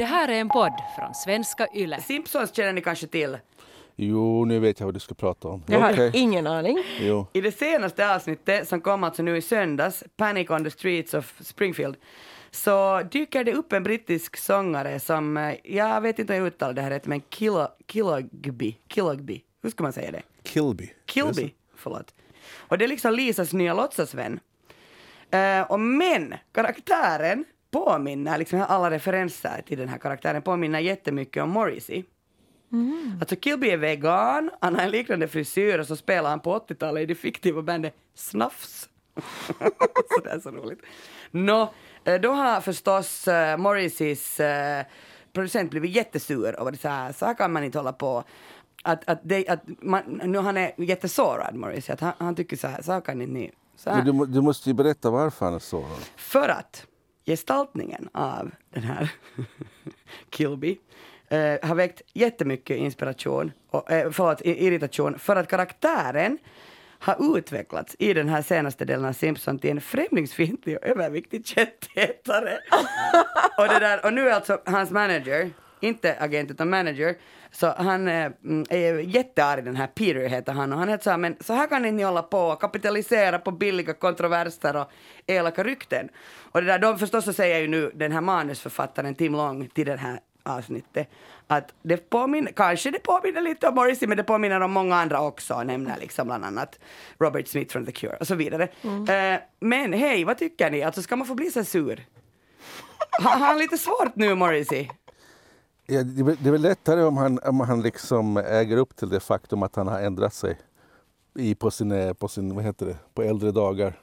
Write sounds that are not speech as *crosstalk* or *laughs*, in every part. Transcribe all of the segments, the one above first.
Det här är en podd från svenska YLE. Simpsons känner ni kanske till. Jo, nu vet jag vad du ska prata om. Jag har Okej. ingen aning. Jo. I det senaste avsnittet som kom alltså nu i söndags, Panic on the streets of Springfield, så dyker det upp en brittisk sångare som, eh, jag vet inte om jag uttalar det här rätt, men Kilo, Kilogby, Kilogby, hur ska man säga det? Kilby. Kilby, förlåt. Och det är liksom Lisas nya låtsasvän. Eh, och men karaktären påminner, liksom alla referenser till den här karaktären påminner jättemycket om Morrissey. Alltså Kilby är vegan, han har en liknande frisyr och så spelar han på 80-talet i det fiktiva bandet Snafs. *laughs* så det är så roligt. Nå, eh, då har förstås uh, Morrisseys eh, producent blivit jättesur och varit så här, så här kan man inte hålla på. Att, att, det, att man, nu han är jättesårad, Morrissey, att han, han tycker så här, så här kan inte ni. Så här. Men du, du måste ju berätta varför han är så. För att gestaltningen av den här *laughs* Kilby eh, har väckt jättemycket inspiration, och, eh, förlåt, irritation, för att karaktären har utvecklats i den här senaste delen av Simpson till en främlingsfientlig och överviktig köttätare. *laughs* och, det där, och nu är alltså hans manager, inte agent utan manager, så han eh, mm, är jättearg den här Peter heter han och han är så här, men så här kan ni hålla på och kapitalisera på billiga kontroverser och elaka rykten. Och det där, de förstås så säger ju nu den här manusförfattaren Tim Long till det här avsnittet att det påminner, kanske det påminner lite om Morrissey men det påminner om många andra också och nämner liksom bland annat Robert Smith från The Cure och så vidare. Eh, men hej, vad tycker ni? Alltså ska man få bli så sur? Har han lite svårt nu Morrissey? Ja, det, är väl- lättare om han, om han liksom äger upp till det faktum att han har ändrat sig i, på, sin, på, sin, vad heter det, på äldre dagar.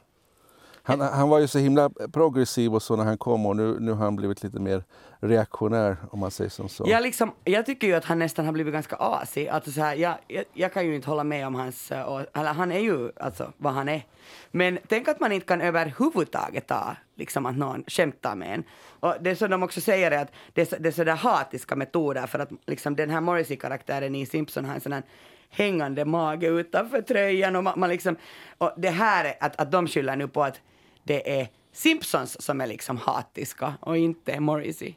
Han, han var ju så himla progressiv och så när han kom och nu, nu har han blivit lite mer reaktionär om man säger som så. Jag, liksom, jag tycker ju att han nästan har blivit ganska asig. Alltså så här, jag, jag, jag kan ju inte hålla med om hans... Eh, och, eller han är ju alltså vad han är. Men tänk att man inte kan överhuvudtaget ta liksom att någon skämtar med en. Och det som de också säger är att det är, så- det är sådär hatiska metoder för att liksom den här Morrissey-karaktären i Simpson har en sån här hängande mage utanför tröjan och man, man liksom... Och det här är att, att de skyller nu på att det är Simpsons som är liksom hatiska och inte Morrissey.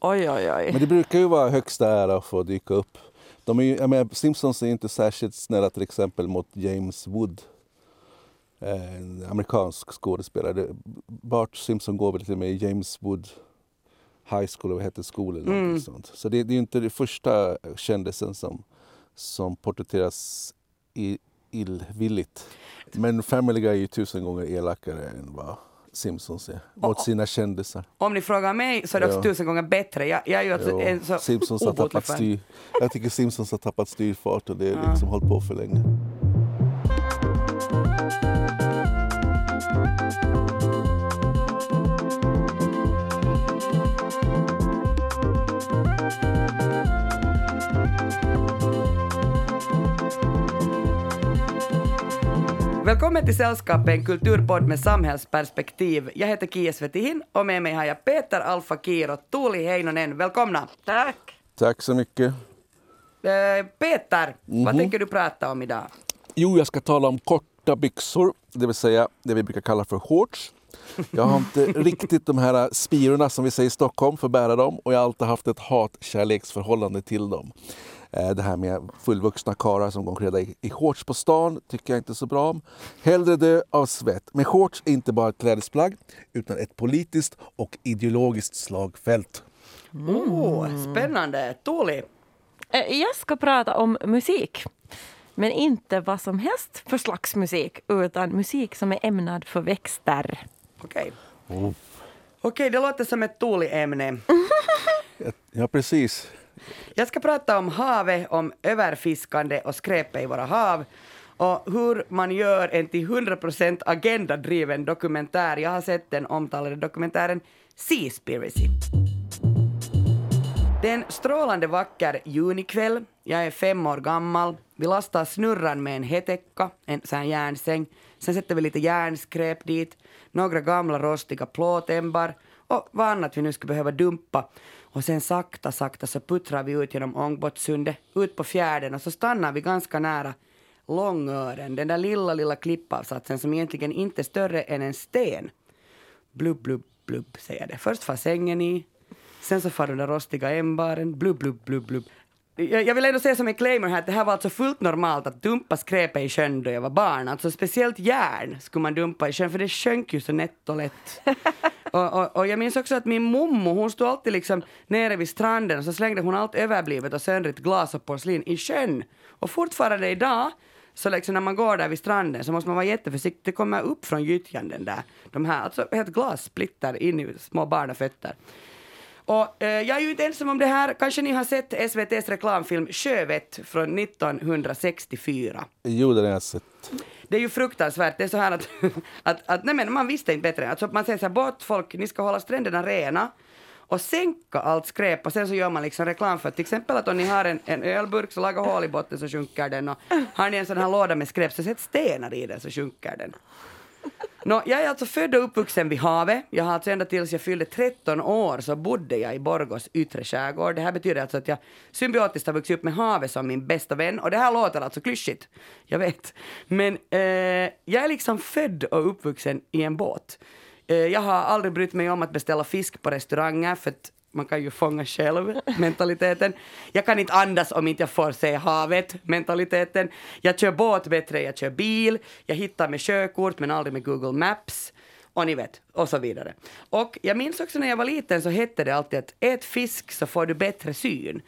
Oj, oj, oj. Men det brukar ju vara högsta ära att få dyka upp. De är ju, menar, Simpsons är inte särskilt snälla till exempel mot James Wood. eh, En amerikansk skådespelare. Bart Simpson går väl till och med James Wood High School, vad heter skolan? sånt. Så det, det är inte den första kändisen som, som porträtteras i, illvilligt. Men Family Guy är ju tusen gånger elakare än vad Simpsons är mot sina kändisar. Om ni frågar mig så är det också Ja. tusen gånger bättre. Jag, jag är ju alltså en så Simpsons har tappat styr. Jag tycker Simpsons har tappat styrfart och det är liksom hållit på för länge. Välkommen till Sällskapet, en kulturpodd med samhällsperspektiv. Jag heter Kia Svetihin och med mig har jag Peter Alfa Kiir och Tuuli Heinonen. Välkomna! Tack. Tack så mycket. Eh, Peter, Mhm. vad tänker du prata om idag? Jo, jag ska tala om korta byxor, det vill säga det vi brukar kalla för shorts. Jag har inte *laughs* riktigt de här spirorna som vi säger i Stockholm för att bära dem och jag har alltid haft ett hat-kärleksförhållande till dem. Eh, Det här med fullvuxna karlar som går klädda i i shorts på stan tycker jag inte så bra om. Hellre dö av svett. Men shorts är inte bara ett klädesplagg utan ett politiskt och ideologiskt slagfält. Oh, spännande! Tuuli, Eh, Jag ska prata om musik. Men inte vad som helst för slags musik, utan musik som är ämnad för växter. okej. Oh. Okej, det låter som ett Tuuli-ämne. Ja, precis. Jag ska prata om havet, om överfiskande och skräpet i våra hav och hur man gör en till 100% agendadriven dokumentär. Jag har sett den omtalade dokumentären Seaspiracy. Det är en strålande vacker junikväll. Jag är fem år gammal. Vi lastar snurran med en hetäcka, en sån här järnsäng. Sen sätter vi lite järnskräp dit, några gamla rostiga plåtämbar och vad annat vi nu skulle behöva dumpa. Och sen sakta, sakta så puttrar vi ut genom Ångbåtssundet, ut på fjärden och så stannar vi ganska nära Långören, den där lilla, lilla klippavsatsen som egentligen inte är större än en sten. Blubb, blubb, blubb, säger det. Först far sängen i, Sen så far den där rostiga ämbaren, blubb, blubb, blubb, blubb. Jag, vill ändå säga som en claimer här att det här var alltså fullt normalt att dumpa skräpet i sjön då jag var barn. Alltså speciellt järn skulle man dumpa i sjön för det sjönk ju så nätt och lätt. *laughs* och, och, och jag minns också att min mommo hon stod alltid liksom nere vid stranden och så slängde hon allt överblivet och söndrigt glas och porslin i sjön. Och fortfarande idag så liksom när man går där vid stranden så måste man vara jätteförsiktig. Det kommer upp från gyttjan den där, de här, alltså helt glassplitter in i små barnafötter. Och eh, jag är ju inte ensam om det här. Kanske ni har sett SVTs reklamfilm Sjövett från 1964. Jo, den har jag sett. Det är ju fruktansvärt. Det är så här att, *laughs* att, att nej men man visste inte bättre. Alltså man säger så här, båtfolk, ni ska hålla stränderna rena och sänka allt skräp och sen så gör man liksom reklam för till exempel att om ni har en, en ölburk så laga hål i botten så sjunker den och har ni en sån här låda med skräp så sätt stenar i den så sjunker den. No, jag är alltså född och uppvuxen vid havet. Jag har alltså ända tills jag fyllde 13 år så bodde jag i Borgås yttre skärgård. Det här betyder alltså att jag symbiotiskt har vuxit upp med havet som min bästa vän. Och det här låter alltså klyschigt, jag vet. Men eh, jag är liksom född och uppvuxen i en båt. Eh, jag har aldrig brytt mig om att beställa fisk på restauranger för att man kan ju fånga själv mentaliteten. Jag kan inte andas om inte jag får se havet mentaliteten. Jag kör båt bättre, jag kör bil, jag hittar med sjökort men aldrig med Google Maps. Och ni vet, och så vidare. Och jag minns också när jag var liten så hette det alltid att ät fisk så får du bättre syn.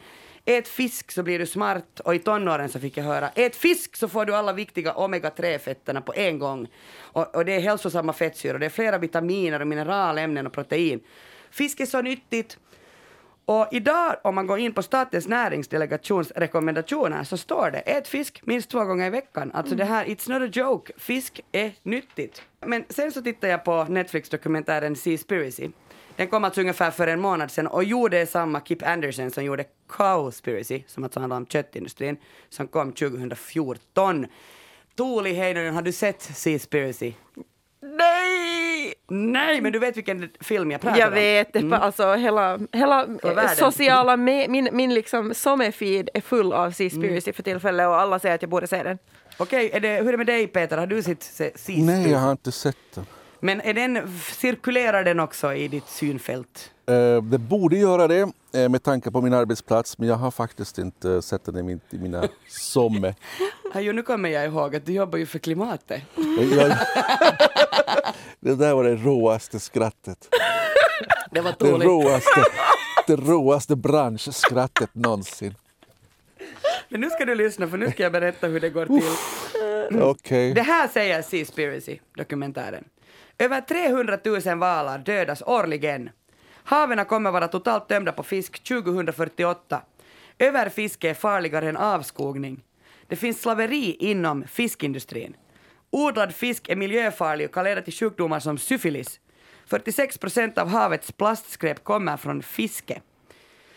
Ät fisk så blir du smart och i tonåren så fick jag höra ät fisk så får du alla viktiga omega-3-fetterna på en gång. Och, och det är hälsosamma fettsyror, det är flera vitaminer och mineralämnen och protein. Fisk är så nyttigt och idag om man går in på Statens näringsdelegations rekommendationer så står det ät fisk minst två gånger i veckan. Alltså det här, it's not a joke, fisk är nyttigt. Men sen så tittade jag på Netflix-dokumentären Seaspiracy. Den kom alltså ungefär för en månad sedan och gjorde samma Kip Anderson som gjorde Cowspiracy, som alltså handlar om köttindustrin, som kom 2014. Tuuli Heinonen, har du sett Seaspiracy? Nej! Nej, men du vet vilken film jag pratar Jag om? vet, det, Mm. alltså hela, hela För världen. sociala, me, min, min liksom sommarfeed är full av Seaspiracy Mm. för tillfället och alla säger att jag borde se den. Okej, det, hur är det med dig Peter? Har du sett se, Seaspiracy? Nej, jag har inte sett den. Men är den, cirkulerar den också i ditt synfält? Eh, Det borde göra det eh, med tanke på min arbetsplats men jag har faktiskt inte sett den i, min, i mina somme. *laughs* Jo, nu kommer jag ihåg att du jobbar ju för klimatet. Jag, *laughs* det där var det råaste skrattet. *laughs* Det var Det dåligt. råaste, det råaste branschskrattet någonsin. Men nu ska du lyssna för nu ska jag berätta hur det går till. Okej. Det här säger Seaspiracy, dokumentären. Över 300 000 valar dödas årligen. Haven kommer vara totalt tömda på fisk 2048. Överfiske är farligare än avskogning. Det finns slaveri inom fiskindustrin. Odlad fisk är miljöfarlig och kan leda till sjukdomar som syfilis. 46 procent av havets plastskräp kommer från fiske.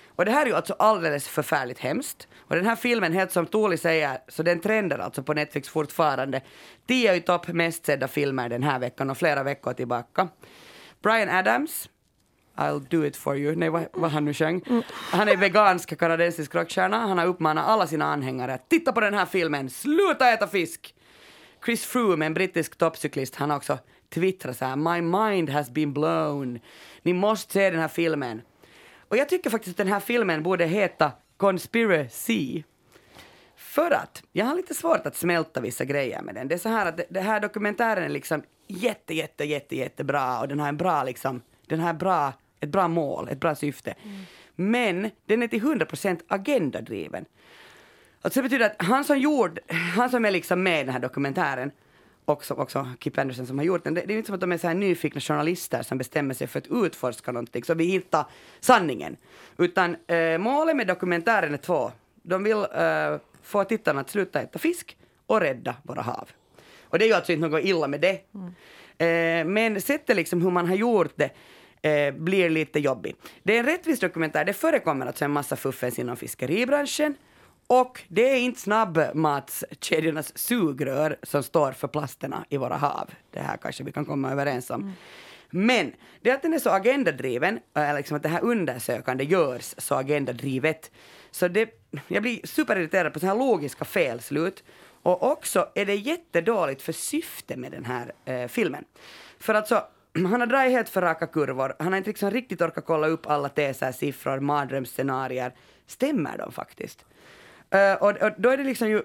Och det här är ju alltså alldeles förfärligt hemskt. Och den här filmen, helt som Tuuli säger, så den trendar alltså på Netflix fortfarande. Tio i topp mest sedda filmer den här veckan och flera veckor tillbaka. Brian Adams, I'll do it for you, nej vad, vad han nu sjöng. Han är vegansk kanadensisk rockstjärna. Han har uppmanat alla sina anhängare att titta på den här filmen, sluta äta fisk! Chris Froome, en brittisk toppcyklist, han har också twittrat så här “My mind has been blown”. Ni måste se den här filmen. Och jag tycker faktiskt att den här filmen borde heta Conspiracy. För att jag har lite svårt att smälta vissa grejer med den. Det är så här att det här dokumentären är liksom jätte, jätte, jätte, jättebra och den har en bra liksom, den har bra, ett bra mål, ett bra syfte. Men den är till 100% agendadriven. Alltså det betyder att han som gjorde, han som är liksom med i den här dokumentären och som också Kip Anderson som har gjort den, det, det är inte som att de är så här nyfikna journalister som bestämmer sig för att utforska någonting så vi hittar sanningen. Utan eh, målet med dokumentären är två. De vill eh, få tittarna att sluta äta fisk och rädda våra hav. Och det är ju alltså inte något illa med det. Eh, men sättet liksom hur man har gjort det eh, blir lite jobbigt. Det är en rättvis dokumentär. Det förekommer alltså en massa fuffens inom fiskeribranschen. Och det är inte snabbmatskedjornas sugrör som står för plasterna i våra hav. Det här kanske vi kan komma överens om. Men det att den är så agendadriven, eller liksom att det här undersökande görs så agendadrivet. Så det, jag blir superirriterad på så här logiska felslut. Och också är det jättedåligt för syfte med den här eh, filmen. För alltså, *clears throat* han har dragit helt för raka kurvor. Han har inte liksom riktigt orkat kolla upp alla teser, siffror, mardrömsscenarier. Stämmer de faktiskt? Uh, och, och då är det liksom ju...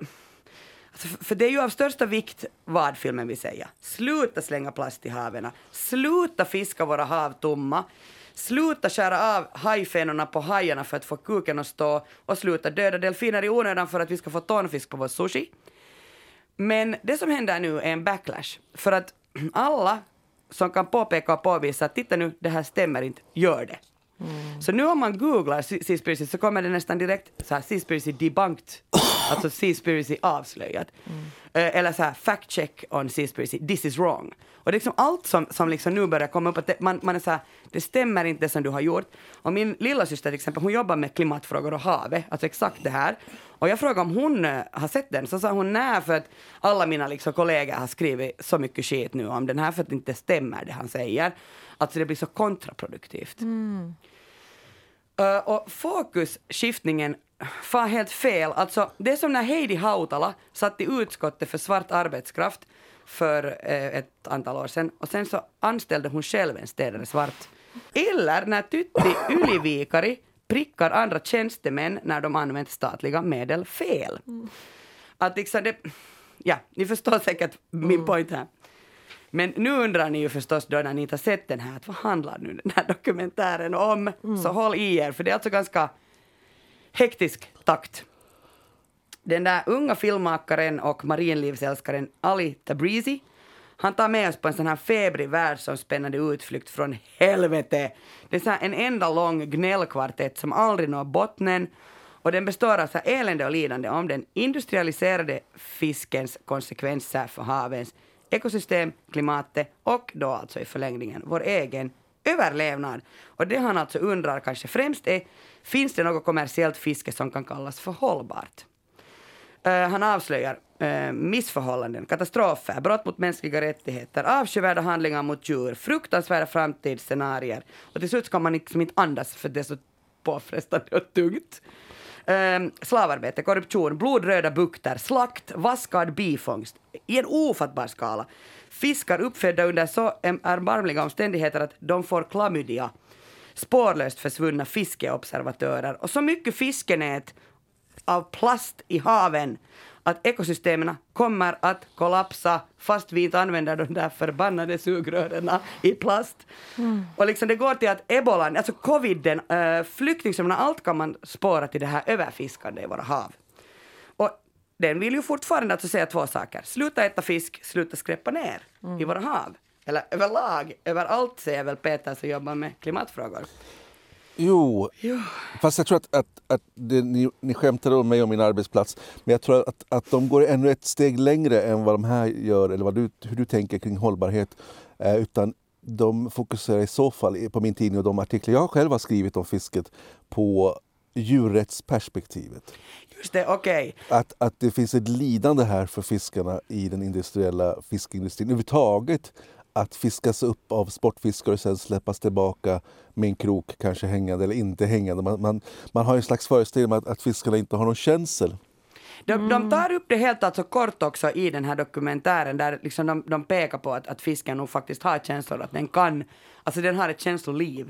Alltså, för det är ju av största vikt vad filmen vill säga. Sluta slänga plast i haven. Sluta fiska våra hav tomma. Sluta skära av hajfenorna på hajarna för att få kuken att stå och sluta döda delfiner i onödan för att vi ska få tonfisk på vår sushi. Men det som händer nu är en backlash. För att *clears throat* alla som kan påpeka och påvisa att titta nu, det här stämmer inte, gör det. Mm. Så nu om man googlar Seaspiracy så kommer det nästan direkt så här Seaspiracy debunked, alltså Seaspiracy avslöjat. Mm. Eh, eller så här fact check on Seaspiracy, this is wrong. Och det är liksom allt som, som liksom nu börjar komma upp, att det, man, man är så här, det stämmer inte det som du har gjort. Och min lilla syster till exempel, hon jobbar med klimatfrågor och havet, alltså exakt det här. Och jag frågade om hon uh, har sett den, så sa hon nej för att alla mina liksom, kollegor har skrivit så mycket skit nu om den här för att det inte stämmer det han säger. Alltså det blir så kontraproduktivt. Mm. Uh, och fokusskiftningen far helt fel. Alltså, det är som när Heidi Hautala satt i utskottet för svart arbetskraft för uh, ett antal år sedan och sen så anställde hon själv en städare svart. Eller när Tytti Ylivikari prickar andra tjänstemän när de använt statliga medel fel. Mm. Att liksom det, ja, ni förstår säkert min mm. point här. Men nu undrar ni ju förstås då när ni inte har sett den här, att vad handlar nu den här dokumentären om? Mm. Så håll i er, för det är alltså ganska hektisk takt. Den där unga filmmakaren och marinlivsälskaren Ali Tabrizi, han tar med oss på en sån här febrig världsomspännande utflykt från helvete. Det är så en enda lång gnällkvartett som aldrig når bottnen och den består av så elände och lidande om den industrialiserade fiskens konsekvenser för havens ekosystem, klimatet och då alltså i förlängningen vår egen överlevnad. Och det han alltså undrar kanske främst är, finns det något kommersiellt fiske som kan kallas för hållbart? Uh, han avslöjar uh, missförhållanden, katastrofer, brott mot mänskliga rättigheter, avskyvärda handlingar mot djur, fruktansvärda framtidsscenarier. Och till slut ska man liksom inte andas för det är så påfrestande och tungt. Ehm, Slavarbete, korruption, blodröda bukter, slakt, vaskad bifångst i en ofattbar skala. Fiskar uppfödda under så erbarmliga omständigheter att de får klamydia. Spårlöst försvunna fiskeobservatörer och så mycket fiskenät av plast i haven att ekosystemen kommer att kollapsa fast vi inte använder de där förbannade sugrören i plast. Mm. Och liksom det går till att ebolan, alltså coviden, äh, flyktingströmmarna, allt kan man spåra till det här överfiskande i våra hav. Och den vill ju fortfarande alltså säga två saker. Sluta äta fisk, sluta skräppa ner mm. i våra hav. Eller överlag, överallt säger väl Peter som jobbar med klimatfrågor. Jo, jo. fast jag tror att, att, att det, ni, ni skämtade om mig och min arbetsplats. Men jag tror att, att de går ännu ett steg längre än vad de här gör, eller vad du, hur du tänker kring hållbarhet. Eh, utan de fokuserar i så fall på min tidning och de artiklar jag själv har skrivit om fisket på djurrättsperspektivet. Just det, okej. Okay. Att, att det finns ett lidande här för fiskarna i den industriella fiskindustrin överhuvudtaget att fiskas upp av sportfiskare och sen släppas tillbaka med en krok kanske hängande eller inte hängande. Man, man, man har en slags föreställning om att, att fiskarna inte har någon känsel. De, mm. de tar upp det helt alltså kort också i den här dokumentären där liksom de, de pekar på att, att fisken nog faktiskt har känslor, att den kan, alltså den har ett känsloliv.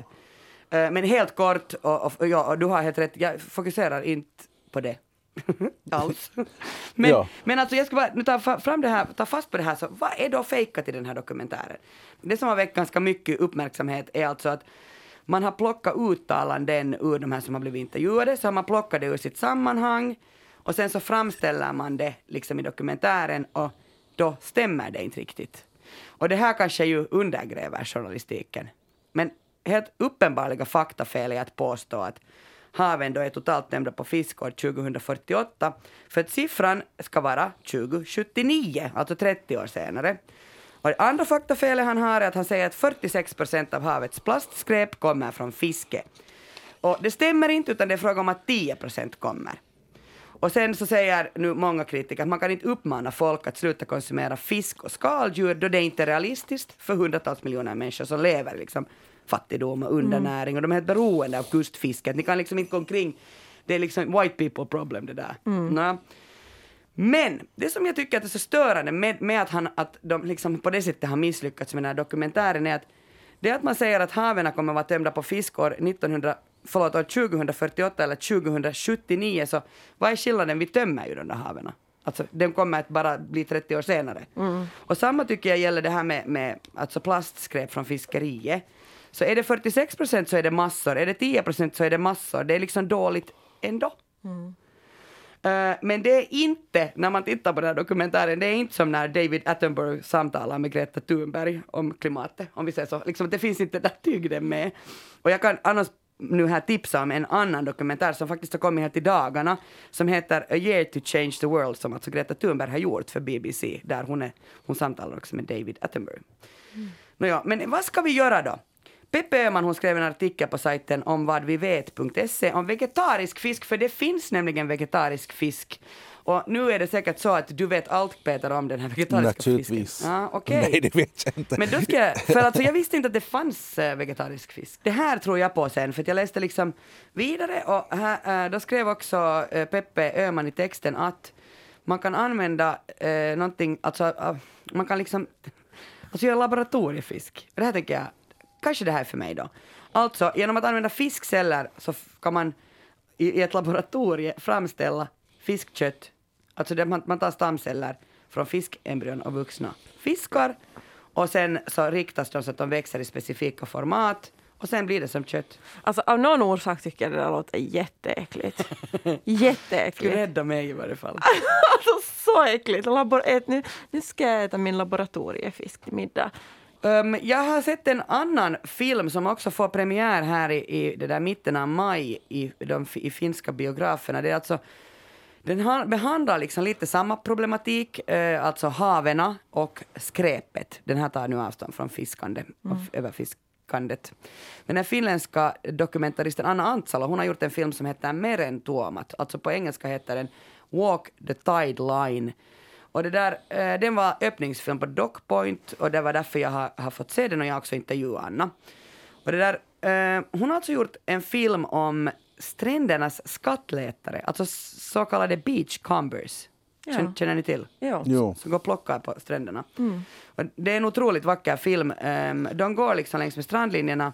Uh, men helt kort, och, och, ja, och du har helt rätt, jag fokuserar inte på det *laughs* alls. *laughs* men, ja. men alltså jag ska bara nu ta fram det här, ta fast på det här, så vad är då fejkat i den här dokumentären? Det som har väckt ganska mycket uppmärksamhet är alltså att man har plockat uttalanden ur de här som har blivit intervjuade, så har man plockat det ur sitt sammanhang och sen så framställer man det liksom i dokumentären och då stämmer det inte riktigt. Och det här kanske ju undergräver journalistiken. Men helt uppenbarliga faktafel är att påstå att haven då är totalt nämnda på fisk år 2048. För att siffran ska vara 2079, alltså 30 år senare. Och det andra faktafelet han har är att han säger att 46 procent av havets plastskräp kommer från fiske. Och det stämmer inte, utan det är fråga om att 10 procent kommer. Och sen så säger nu många kritiker att man kan inte uppmana folk att sluta konsumera fisk och skaldjur då det inte är realistiskt för hundratals miljoner människor som lever liksom fattigdom och undernäring och de är helt beroende av kustfisket. Ni kan liksom inte gå omkring, det är liksom white people problem det där. Mm. Nå. Men det som jag tycker är så störande med, med att, han, att de liksom på det sättet har misslyckats med den här dokumentären är att Det är att man säger att haven kommer vara tömda på fisk år 1900, förlåt, år 2048 eller 2079, så vad är skillnaden? Vi tömmer ju de där haven. Alltså, den kommer att bara bli 30 år senare. Och samma tycker jag gäller det här med, med alltså plastskräp från fiskeriet. Så är det 46 procent så är det massor, är det 10 procent så är det massor. Det är liksom dåligt ändå. Eh, men det är inte, när man tittar på den här dokumentären, det är inte som när David Attenborough samtalar med Greta Thunberg om klimatet, om vi säger så. Liksom, det finns inte den där tyngden med. Och jag kan annars nu här tipsa om en annan dokumentär som faktiskt har kommit här till dagarna, som heter A year to change the world, som alltså Greta Thunberg har gjort för BBC, där hon, är, hon samtalar också med David Attenborough. Mm. Nåja, men vad ska vi göra då? Peppe Öhman hon skrev en artikel på sajten om vadvivet.se om vegetarisk fisk, för det finns nämligen vegetarisk fisk. Och nu är det säkert så att du vet allt Peter om den här vegetariska Naturligtvis. fisken. Ja, okej. Nej, det vet jag inte. Men då ska jag, för alltså jag visste inte att det fanns eh, vegetarisk fisk. Det här tror jag på sen, för att jag läste liksom vidare och här, eh, då skrev också eh, Peppe Öhman i texten att man kan använda eh, någonting, alltså man kan liksom alltså göra laboratoriefisk. Det här tänker jag, kanske det här är för mig då. Alltså, genom att använda fiskceller så kan man i, i ett laboratorie framställa fiskkött, alltså det, man, man tar stamceller från fiskeembryon och vuxna fiskar och sen så riktas de så att de växer i specifika format och sen blir det som kött. Alltså av någon orsak tycker jag det där låter jätteäckligt. *laughs* Skulle Jätteäckligt. rädda mig i varje fall. *laughs* Alltså så äckligt. Labor nu, nu ska jag äta min laboratoriefisk till middag. Um, jag har sett en annan film som också får premiär här i, i det där mitten av maj i, de, i finska biograferna. Det är alltså, den har, behandlar liksom lite samma problematik, eh, alltså havena och skräpet. Den här tar nu avstånd från fiskande och f- överfiskandet. Men den finländska dokumentaristen Anna Antsalo, hon har gjort en film som heter Meren tuomat. Alltså på engelska heter den Walk the Tide Line. Och det där, eh, den var öppningsfilm på Dockpoint och det var därför jag har, har fått se den och jag har också intervjuat Anna. Och det där, eh, hon har alltså gjort en film om strändernas skattletare, alltså så kallade beachcombers. Ja. Känner, känner ni till? Jo. Som går och plockar på stränderna. Och det är en otroligt vacker film. Ehm, de går liksom längs med strandlinjerna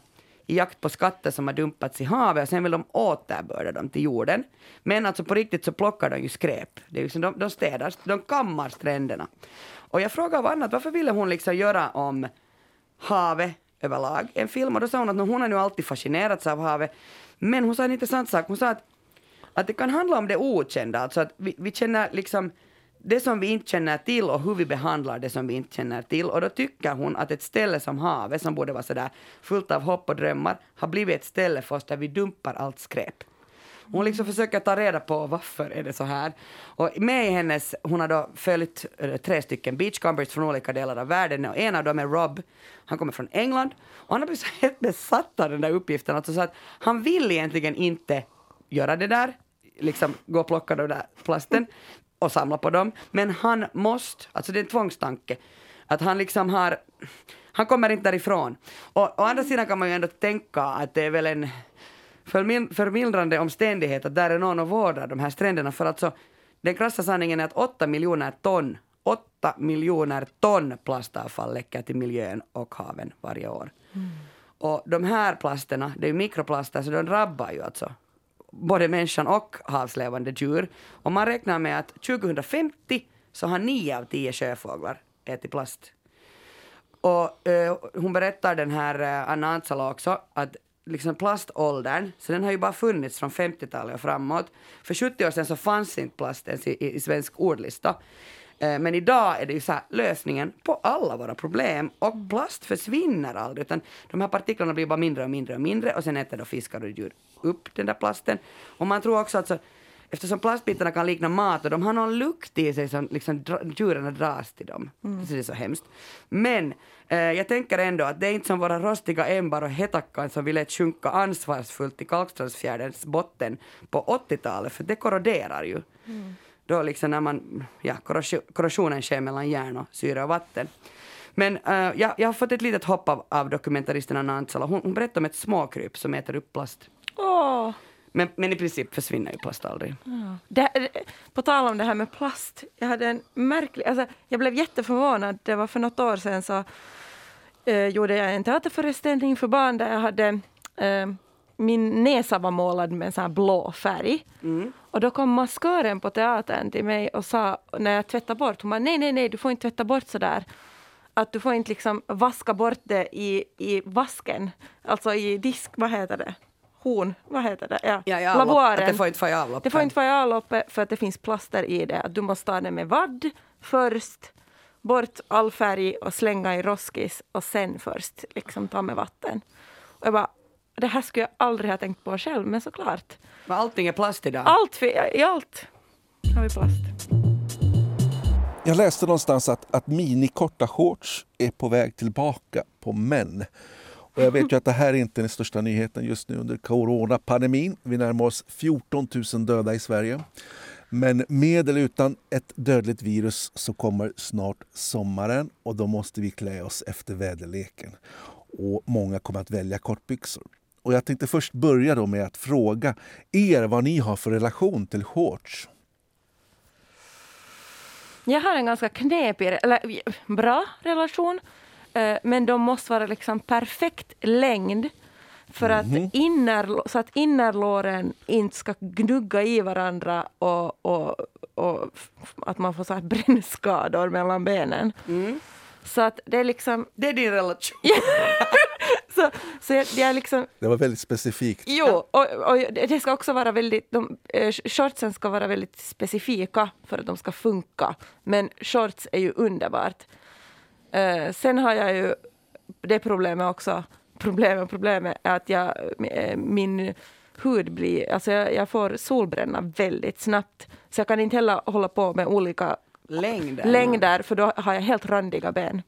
i jakt på skatter som har dumpats i havet och sen vill de återbörda dem till jorden. Men alltså på riktigt så plockar de ju skräp. Det är liksom, de, de städar, de kammar stränderna. Och jag frågade Vanna varför ville hon liksom göra om havet överlag en film och då sa hon att hon har nu alltid fascinerats av havet. Men hon sa en intressant sak. Hon sa att, att det kan handla om det okända, alltså att vi, vi känner liksom det som vi inte känner till och hur vi behandlar det som vi inte känner till. Och då tycker hon att ett ställe som havet, som borde vara sådär fullt av hopp och drömmar, har blivit ett ställe för oss där vi dumpar allt skräp. Hon liksom försöker ta reda på varför är det så här. Och med i hennes, hon har då följt eh, tre stycken beachcombers från olika delar av världen och en av dem är Rob. Han kommer från England och han har blivit så *laughs* helt besatt av den där uppgiften. Alltså så att han vill egentligen inte göra det där, liksom gå och plocka den där plasten och samla på dem. Men han måste, alltså det är en tvångstanke, att han liksom har, han kommer inte därifrån. Och å andra sidan kan man ju ändå tänka att det är väl en förmildrande omständighet att där är någon och vårdar de här stränderna för alltså den krassa sanningen är att 8 miljoner ton 8 miljoner ton plastavfall läcker till miljön och haven varje år. Och de här plasterna, det är mikroplaster så de drabbar ju alltså både människan och havslevande djur. Och man räknar med att 2050 så har nio av tio sjöfåglar ätit plast. Och eh, hon berättar den här eh, Anna Antsala också att liksom plaståldern, så den har ju bara funnits från 50-talet och framåt. För 70 år sedan så fanns inte plast ens i, i, i svensk ordlista. Eh, men idag är det ju så här, lösningen på alla våra problem och plast försvinner aldrig utan de här partiklarna blir bara mindre och mindre och mindre och sen äter då fiskar och djur upp den där plasten. Och man tror också att så, eftersom plastbitarna kan likna mat och de har någon lukt i sig som liksom dra, djuren dras till dem. Så det är så hemskt. Men eh, jag tänker ändå att det är inte som våra rostiga ämbar och hetakkan som vi lät sjunka ansvarsfullt i Kalkstrandsfjärdens botten på 80-talet för det korroderar ju. Då liksom när man, ja, korrosion, korrosionen sker mellan järn och syre och vatten. Men eh, jag, jag har fått ett litet hopp av, av dokumentaristen Anna Antsala. Hon, hon berättar om ett småkryp som äter upp plast. Åh. Men, men i princip försvinner ju plast aldrig. Det, på tal om det här med plast. Jag hade en märklig... Alltså, jag blev jätteförvånad. Det var för något år sedan så eh, gjorde jag en teaterföreställning för barn där jag hade eh, min näsa var målad med en sån här blå färg. Mm. Och då kom maskören på teatern till mig och sa när jag tvättade bort, hon bara nej, nej, nej, du får inte tvätta bort så där. Att du får inte liksom vaska bort det i, i vasken, alltså i disk, vad heter det? Horn, vad heter det? Ja, Ja, ja, Lavoaren. det får inte få i avlopp. Det får inte vara i avloppet för att det finns plaster i det. Att Du måste ta det med vadd först, bort all färg och slänga i roskis och sen först liksom ta med vatten. Och jag bara, det här skulle jag aldrig ha tänkt på själv, men såklart. Men allting är plast idag. Allt, i allt har vi plast. Jag läste någonstans att, att minikorta shorts är på väg tillbaka på män. Och jag vet ju att det här är inte den största nyheten just nu under coronapandemin. Vi närmar oss 14 000 döda i Sverige. Men med eller utan ett dödligt virus så kommer snart sommaren och då måste vi klä oss efter väderleken. Och många kommer att välja kortbyxor. Och jag tänkte först börja då med att fråga er vad ni har för relation till shorts. Jag har en ganska knepig, eller bra relation. eh, Men de måste vara liksom perfekt längd. För att inner, så att innerlåren inte ska gnugga i varandra och, och, och att man får så här brännskador mellan benen. Så att det är liksom... Det är din relation. *laughs* Så, så jag, jag är liksom Det var väldigt specifikt. Jo, och, och det ska också vara väldigt, de, eh, shortsen ska vara väldigt specifika för att de ska funka. Men shorts är ju underbart. Eh, sen har jag ju det problemet också, problemet, problemet är att jag, eh, min hud blir, alltså jag, jag får solbränna väldigt snabbt. Så jag kan inte heller hålla på med olika Längden. längder för då har jag helt randiga ben.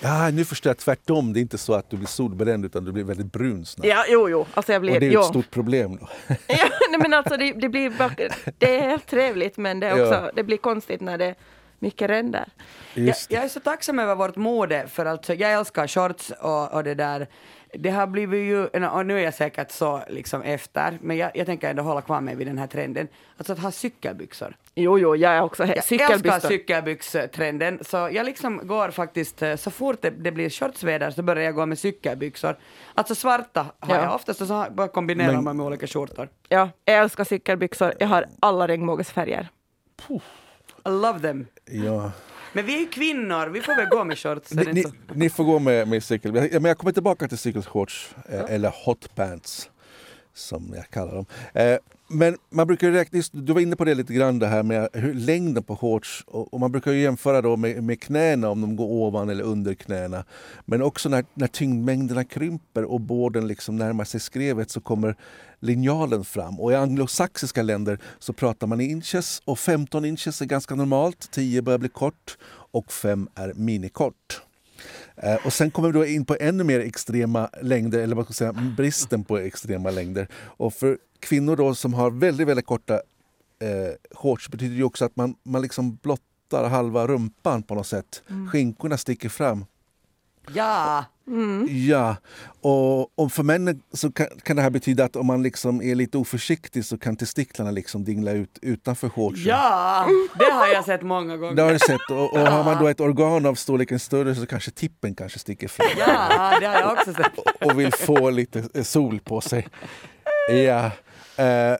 Ja, nu förstår jag tvärtom. Det är inte så att du blir solbränd utan du blir väldigt brun snabbt. Ja, jo, jo. Alltså jag blir, Och det är jo. ett stort problem. Då. *laughs* Ja, nej, men alltså det, det blir bara, det är helt trevligt men det, är också, Ja. det blir konstigt när det är mycket ränder. Jag, jag är så tacksam över vårt mode, för alltså, jag älskar shorts och, och det där. Det har blivit ju, och nu är jag säkert så liksom efter, men jag, jag tänker ändå hålla kvar mig vid den här trenden. Alltså att ha cykelbyxor. Jo, jo, jag är också he- Jag älskar cykelbyxor. cykelbyxtrenden, så jag liksom går faktiskt, eh, så fort det, det blir shortsväder så börjar jag gå med cykelbyxor. Alltså svarta har Ja. jag oftast och så bara kombinerar Men- man med olika skjortor. Ja, jag älskar cykelbyxor. Jag har alla regnbågsfärger. I love them. Ja. Men vi är ju kvinnor, vi får väl gå med shorts. Ni, ni, ni får gå med, med cykel. Ja, Men jag kommer tillbaka till cykelshorts, eh, eller hot pants som jag kallar dem. Men man brukar ju räkna, du var inne på det lite grann det här med hur, längden på shorts och, och man brukar ju jämföra då med, med knäna om de går ovan eller under knäna. Men också när, när tyngdmängderna krymper och båden liksom närmar sig skrevet så kommer linjalen fram. Och i anglosaxiska länder så pratar man i inches och 15 inches är ganska normalt, 10 börjar bli kort och 5 är minikort. Eh, och sen kommer vi då in på ännu mer extrema längder, eller vad ska jag säga, bristen på extrema längder. Och för kvinnor då som har väldigt, väldigt korta eh, shorts betyder det ju också att man, man liksom blottar halva rumpan på något sätt. Skinkorna sticker fram. Ja, Ja, och, och för männen så kan, kan det här betyda att om man liksom är lite oförsiktig så kan testiklarna liksom dingla ut utanför shortsen. ja, det har jag sett många gånger. Det har du sett. Och, och har man då ett organ av storleken större så kanske tippen kanske sticker fram. Ja, det har jag också sett. och vill få lite eh, sol på sig. Ja. Eh,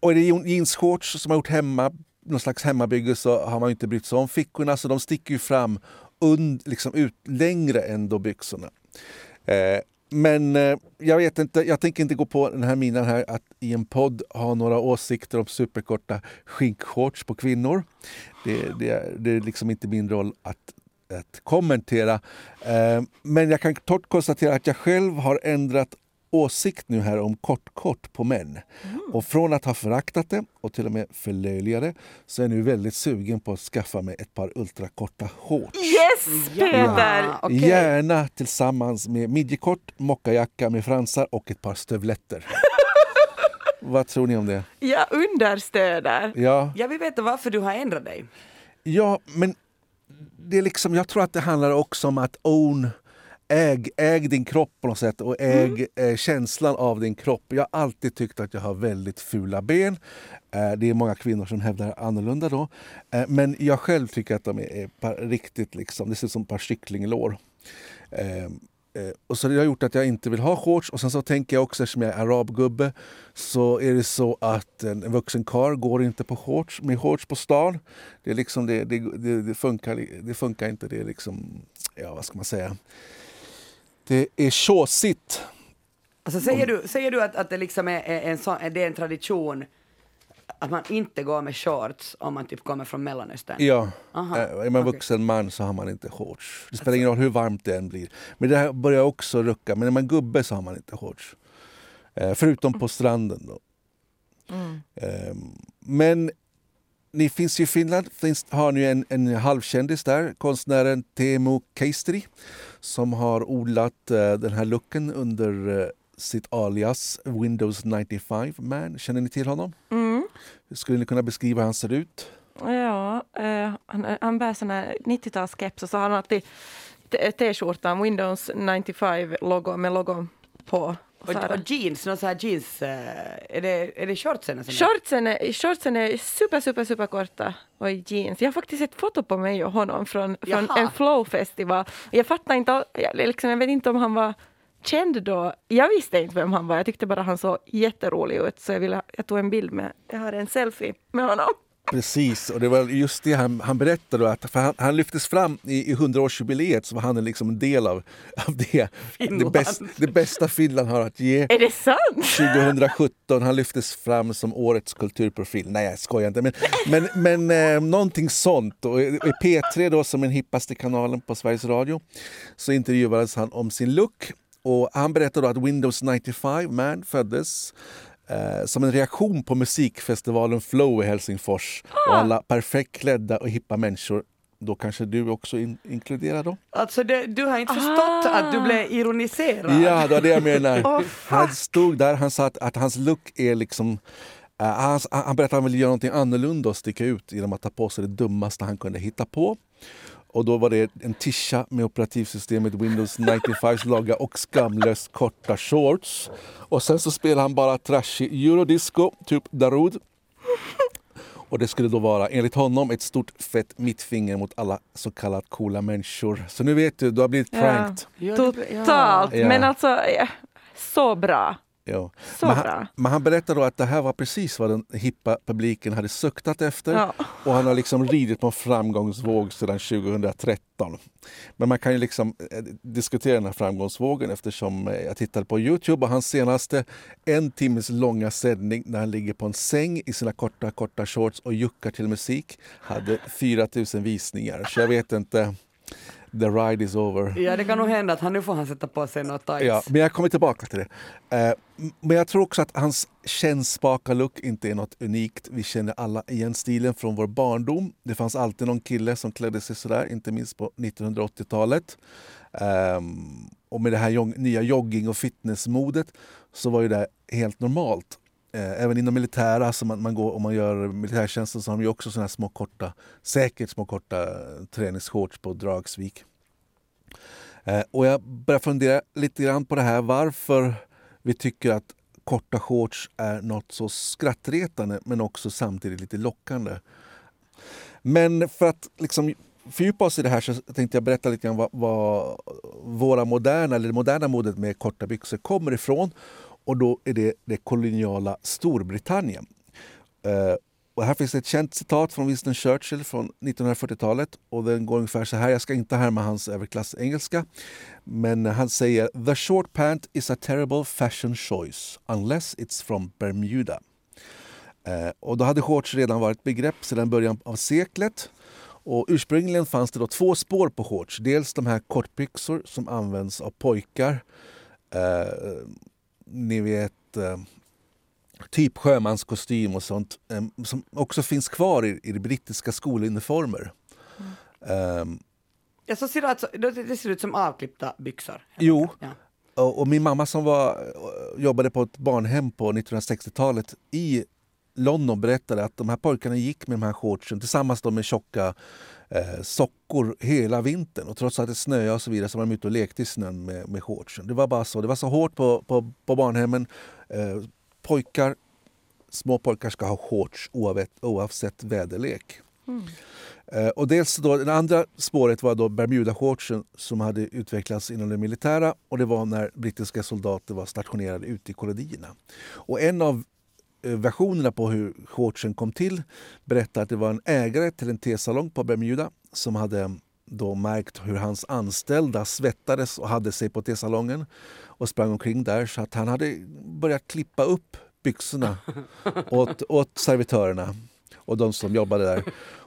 och är det je- jeansshorts som har gjort hemma, någon slags hemmabygge så har man inte brytt sig om fickorna så de sticker ju fram und, liksom ut längre än då byxorna. Eh, men eh, jag vet inte, jag tänker inte gå på den här minan här att i en podd ha några åsikter om superkorta skinkshorts på kvinnor. Det, det, är- det är liksom inte min roll att, att kommentera. Eh, men jag kan kort konstatera att jag själv har ändrat åsikt nu här om kort-kort på män. Och från att ha föraktat det och till och med förlöjligat det så är jag nu väldigt sugen på att skaffa mig ett par ultrakorta shorts. Yes, Peter! Ja, okej. Gärna tillsammans med midjekort, mockajacka med fransar och ett par stövletter. *laughs* Vad tror ni om det? Jag understöder. Ja, Jag vill veta varför du har ändrat dig. ja men det är liksom, jag tror att det handlar också om att own Äg, äg din kropp på något sätt och äg eh, känslan av din kropp. Jag har alltid tyckt att jag har väldigt fula ben. Eh, det är många kvinnor som hävdar annorlunda då. Eh, men jag själv tycker att de är, är par, riktigt liksom, det ser ut som ett par kycklinglår. Eh, eh, och så det har gjort att jag inte vill ha shorts. Och sen så tänker jag också, eftersom jag är arabgubbe, så är det så att en, en vuxen karl går inte på shorts, med shorts på stan. Det, är liksom, det, det, det, det, funkar, det funkar inte. Det är liksom, ja vad ska man säga? Det är tjåsigt. Alltså, säger, du, säger du att, att det liksom är, är en sån, är det en tradition att man inte går med shorts om man typ kommer från Mellanöstern? Ja, Aha, Eh, är man vuxen man så har man inte shorts. Det spelar ingen roll hur varmt det än blir. Men det här börjar också rucka. Men är man gubbe så har man inte shorts. Eh, förutom på stranden då. Eh, men ni finns ju i Finland. Finns, har ni en, en halvkändis där, konstnären Teemu Keisteri som har odlat eh, den här looken under eh, sitt alias Windows 95 Man. Känner ni till honom? Mm. Skulle ni kunna beskriva hur han ser ut? Ja, eh, han, han bär sån här 90-talskeps och så har han alltid t-skjortan Windows 95-logo med logon på. Och Och, så jeans, någon sån här jeans, eh, är det, är det shortsen? Som Shortsen är, shortsen är super, super, super korta och jeans. Jag har faktiskt ett foto på mig och honom från, från Jaha. en flowfestival. Jag fattar inte, all- jag, liksom, jag vet inte om han var känd då. Jag visste inte vem han var. Jag tyckte bara han såg jätterolig ut så jag, ville, jag tog en bild med, jag har en selfie med honom. Precis, och det var just det han, han berättade. Att, för han, han lyftes fram i, i 100-årsjubileet så var han liksom en del av, av det. Det, bäst, det bästa Finland har att ge. Är det sant? 2017, han lyftes fram som årets kulturprofil. Nej, jag skojar inte. Men, men, men eh, någonting sånt. Och i i P3, då, som är den hippaste kanalen på Sveriges Radio, så intervjuades han om sin look. Och han berättade då att Windows 95 Man föddes eh, som en reaktion på musikfestivalen Flow i Helsingfors. Och alla perfekt klädda och hippa människor. Då kanske du också in, inkluderar då? Alltså det, du har inte förstått Ah. att du blev ironiserad? Ja, det var det jag menar. *laughs* Åh, han stod där, han sa att, att hans look är liksom... eh, han, han berättade att han ville göra någonting annorlunda och sticka ut genom att ta på sig det dummaste han kunde hitta på. Och då var det en tisha med operativsystemet Windows 95s logga och skamlöst korta shorts. Och sen så spelade han bara trashig eurodisco, typ Darude. Och det skulle då vara, enligt honom, ett stort fett mittfinger mot alla så kallat coola människor. Så nu vet du, du har blivit pranked. Ja. Totalt. Ja. Men alltså, ja, så bra. Ja. Så men, han, men han berättade då att det här var precis vad den hippa publiken hade suktat efter. Ja. Och han har liksom ridit på en framgångsvåg sedan 2013. Men man kan ju liksom eh, diskutera den här framgångsvågen eftersom eh, jag tittade på Youtube och hans senaste en timmes långa sändning när han ligger på en säng i sina korta, korta shorts och juckar till musik hade *laughs* 4000 visningar. Så jag vet inte. The ride is over. Ja, det kan nog hända att han nu får han sätta på sig något tights. Ja, men jag kommer tillbaka till det. Eh, men jag tror också att hans kännspaka look inte är något unikt. Vi känner alla igen stilen från vår barndom. Det fanns alltid någon kille som klädde sig sådär, inte minst på 1980-talet. Ehm, och med det här nya jogging och fitnessmodet så var ju det helt normalt. Eh, även inom militära, alltså man, man går, om man gör militärtjänsten så har de ju också såna här små korta, säkert små korta eh, träningsshorts på Dragsvik. Eh, Och jag börjar fundera lite grann på det här varför vi tycker att korta shorts är något så skrattretande men också samtidigt lite lockande. Men för att liksom fördjupa oss i det här så tänkte jag berätta lite grann vad, vad våra moderna, eller det moderna modet med korta byxor kommer ifrån. Och då är det det koloniala Storbritannien. Eh, och här finns ett känt citat från Winston Churchill från 1940-talet. och Den går ungefär så här, jag ska inte härma hans överklassengelska. Men han säger “The short pant is a terrible fashion choice unless it's from Bermuda”. Eh, och då hade shorts redan varit begrepp sedan början av seklet. Och ursprungligen fanns det då två spår på shorts. Dels de här kortbyxor som används av pojkar. Eh, ni vet, eh, typ sjömanskostym och sånt. Eh, som också finns kvar i, i brittiska skoluniformer. Eh, Ja, så ser det, alltså, det ser ut som avklippta byxor. Jo. Ja. Och, och min mamma som var, jobbade på ett barnhem på 1960-talet i London berättade att de här pojkarna gick med de här shortsen tillsammans med tjocka eh, sockor hela vintern. Och trots att det snöade och så vidare så var de ute och lekte i snön med, med shortsen. Det var bara så. Det var så hårt på, på, på barnhemmen. Eh, pojkar, små pojkar ska ha shorts oavsett, oavsett väderlek. Eh, och dels då, det andra spåret var då Bermudashortsen som hade utvecklats inom det militära och det var när brittiska soldater var stationerade ute i kolonierna. Och en av versionerna på hur shortsen kom till berättar att det var en ägare till en tesalong på Bermuda som hade då märkt hur hans anställda svettades och hade sig på tesalongen och sprang omkring där så att han hade börjat klippa upp byxorna *laughs* åt, åt servitörerna och de som jobbade där.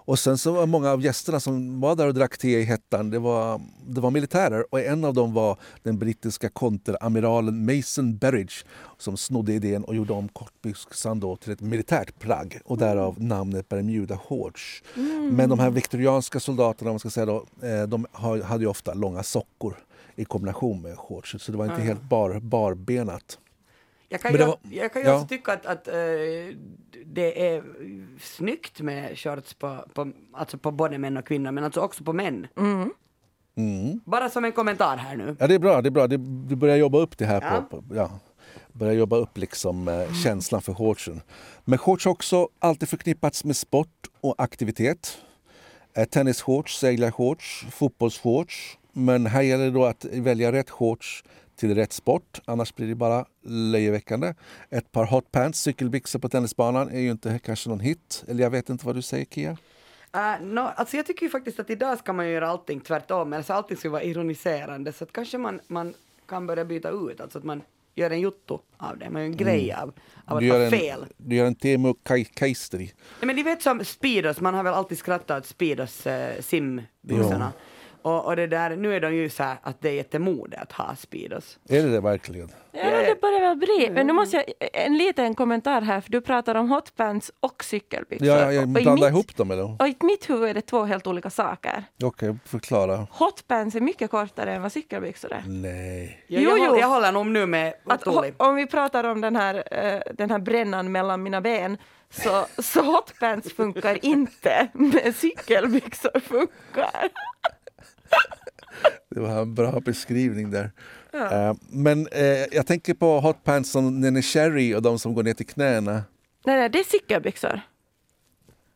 Och sen så var många av gästerna som var där och drack te i hettan, det var, det var militärer och en av dem var den brittiska konteramiralen Mason Berridge som snodde idén och gjorde om kortbyxan till ett militärt plagg och därav namnet Bermuda Shorts. Men de här viktorianska soldaterna, man ska säga då, eh, de hade ju ofta långa sockor i kombination med shorts så det var inte helt bar, barbenat. Jag kan var- jag kan ju ja. också tycka att, att eh, det är snyggt med shorts på, på, alltså på både män och kvinnor, men alltså också på män. Mm. Bara som en kommentar här nu. Ja, det är bra. Det är bra. Det, du börjar jobba upp det här. Ja. På, på, ja. Börjar jobba upp liksom, eh, känslan för shortsen. Men shorts har också alltid förknippats med sport och aktivitet. Eh, tennisshorts, seglarshorts, fotbollsshorts. Men här gäller det då att välja rätt shorts till rätt sport. Annars blir det bara löjeväckande. Ett par hotpants, cykelbyxor på tennisbanan är ju inte kanske någon hit. Eller jag vet inte vad du säger Kia? Uh, no, alltså jag tycker ju faktiskt att idag ska man ju göra allting tvärtom, alltså allting ska vara ironiserande, så att kanske man, man kan börja byta ut, alltså att man gör en jotto av det, man gör en grej av, av att en, fel. du gör en Teemu Kai- Kaisteri. Nej, men ni vet som Speedos, man har väl alltid skrattat åt Speedos uh, simbyxorna. Och, och det där, nu är de ju så här att det är jättemode att ha Speedos. Är det det verkligen? Ja, det börjar väl bli. Men nu måste jag, en liten kommentar här, för du pratar om hotpants och cykelbyxor. Ja, jag blandar mitt, ihop dem eller? och i mitt huvud är det två helt olika saker. Okej, förklara. Hotpants är mycket kortare än vad cykelbyxor är. Nej. Jo, jag, jo. håller- jag håller nog nu med Att, om vi pratar om den här, eh, den här brännan mellan mina ben, så, så hotpants funkar inte, men cykelbyxor funkar. *laughs* Det var en bra beskrivning där. Eh, men eh, jag tänker på hotpants som Nene Cherry och de som går ner till knäna. Nej, nej, det är cykelbyxor.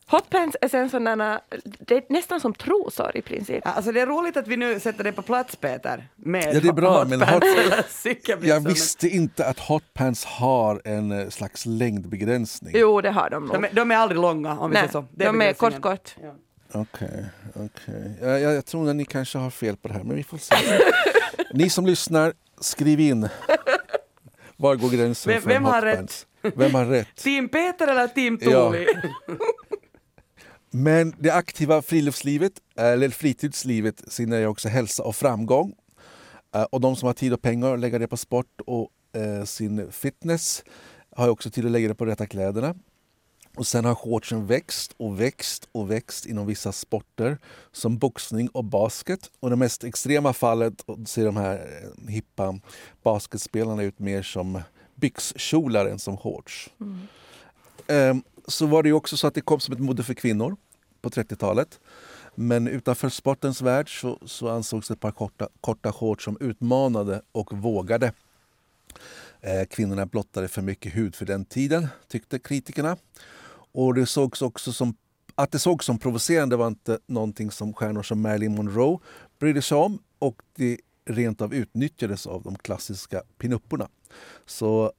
Hotpants är sen sådana, det är nästan som trosor i princip. Ja, Alltså det är roligt att vi nu sätter det på plats Peter. Med Ja, det är bra, men hot-. *laughs* Jag visste inte att hotpants har en eh, slags längdbegränsning. Jo, det har de nog. De är, de är aldrig långa om vi Nej, säger så. Det de är kort, kort. Ja. Okej, okej. Jag, jag, jag tror att ni kanske har fel på det här, men vi får se. *laughs* ni som lyssnar, skriv in. Var går gränsen Vem- för vem har hotpants? Vem har rätt? Team Peter eller Team Ja. Toli? *laughs* Men det aktiva friluftslivet, eller fritidslivet, signalerar också hälsa och framgång. Eh, Och de som har tid och pengar att lägga det på sport och eh, sin fitness har också tid att lägga det på rätta kläderna. Och sen har shortsen växt och växt och växt inom vissa sporter som boxning och basket. Och det mest extrema fallet ser de här eh, hippa basketspelarna ut mer som byxkjolar än som shorts. Ehm, så var det också så att det kom som ett mode för kvinnor på 30-talet. Men utanför sportens värld så, så ansågs ett par korta, korta shorts som utmanade och vågade. Eh, kvinnorna blottade för mycket hud för den tiden, tyckte kritikerna. Och det sågs också som, att det sågs som provocerande var inte någonting som stjärnor som Marilyn Monroe brydde sig om och det rent av utnyttjades av de klassiska pinupporna. Så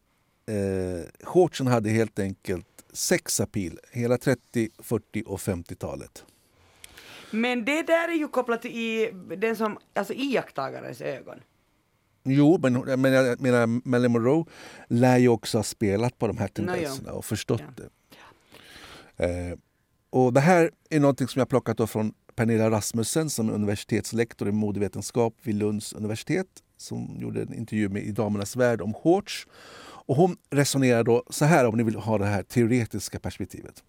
eh, shortsen hade helt enkelt sex appeal hela 30, 40 och 50-talet. Men det där är ju kopplat till i den som, alltså iakttagarens ögon. Jo, men, men jag menar Marilyn Monroe lär ju också ha spelat på de här tendenserna och förstått Ja. det. Eh, och det här är något som jag plockat då från Pernilla Rasmussen som är universitetslektor i modevetenskap vid Lunds universitet som gjorde en intervju med i Damernas Värld om shorts. Och hon resonerar då så här om ni vill ha det här teoretiska perspektivet.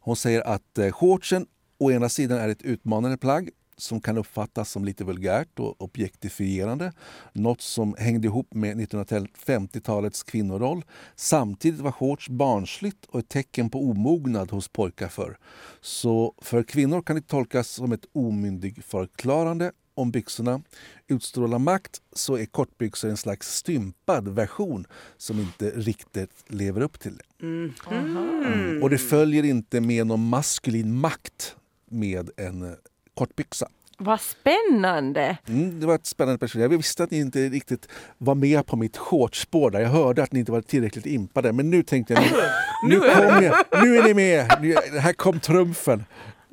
Hon säger att eh, shortsen å ena sidan är ett utmanande plagg som kan uppfattas som lite vulgärt och objektifierande. Något som hängde ihop med 1950-talets kvinnoroll. Samtidigt var shorts barnsligt och ett tecken på omognad hos pojkar förr. Så för kvinnor kan det tolkas som ett omyndigförklarande om byxorna utstrålar makt så är kortbyxor en slags stympad version som inte riktigt lever upp till det. Mm. Och det följer inte med någon maskulin makt med en eh, kortbyxa. Vad spännande! Mm, det var ett spännande perspektiv. Jag visste att ni inte riktigt var med på mitt shortsspår där. Jag hörde att ni inte var tillräckligt impade. Men nu tänkte jag, nu, *laughs* nu, jag, nu är ni med! Nu, här kom trumfen.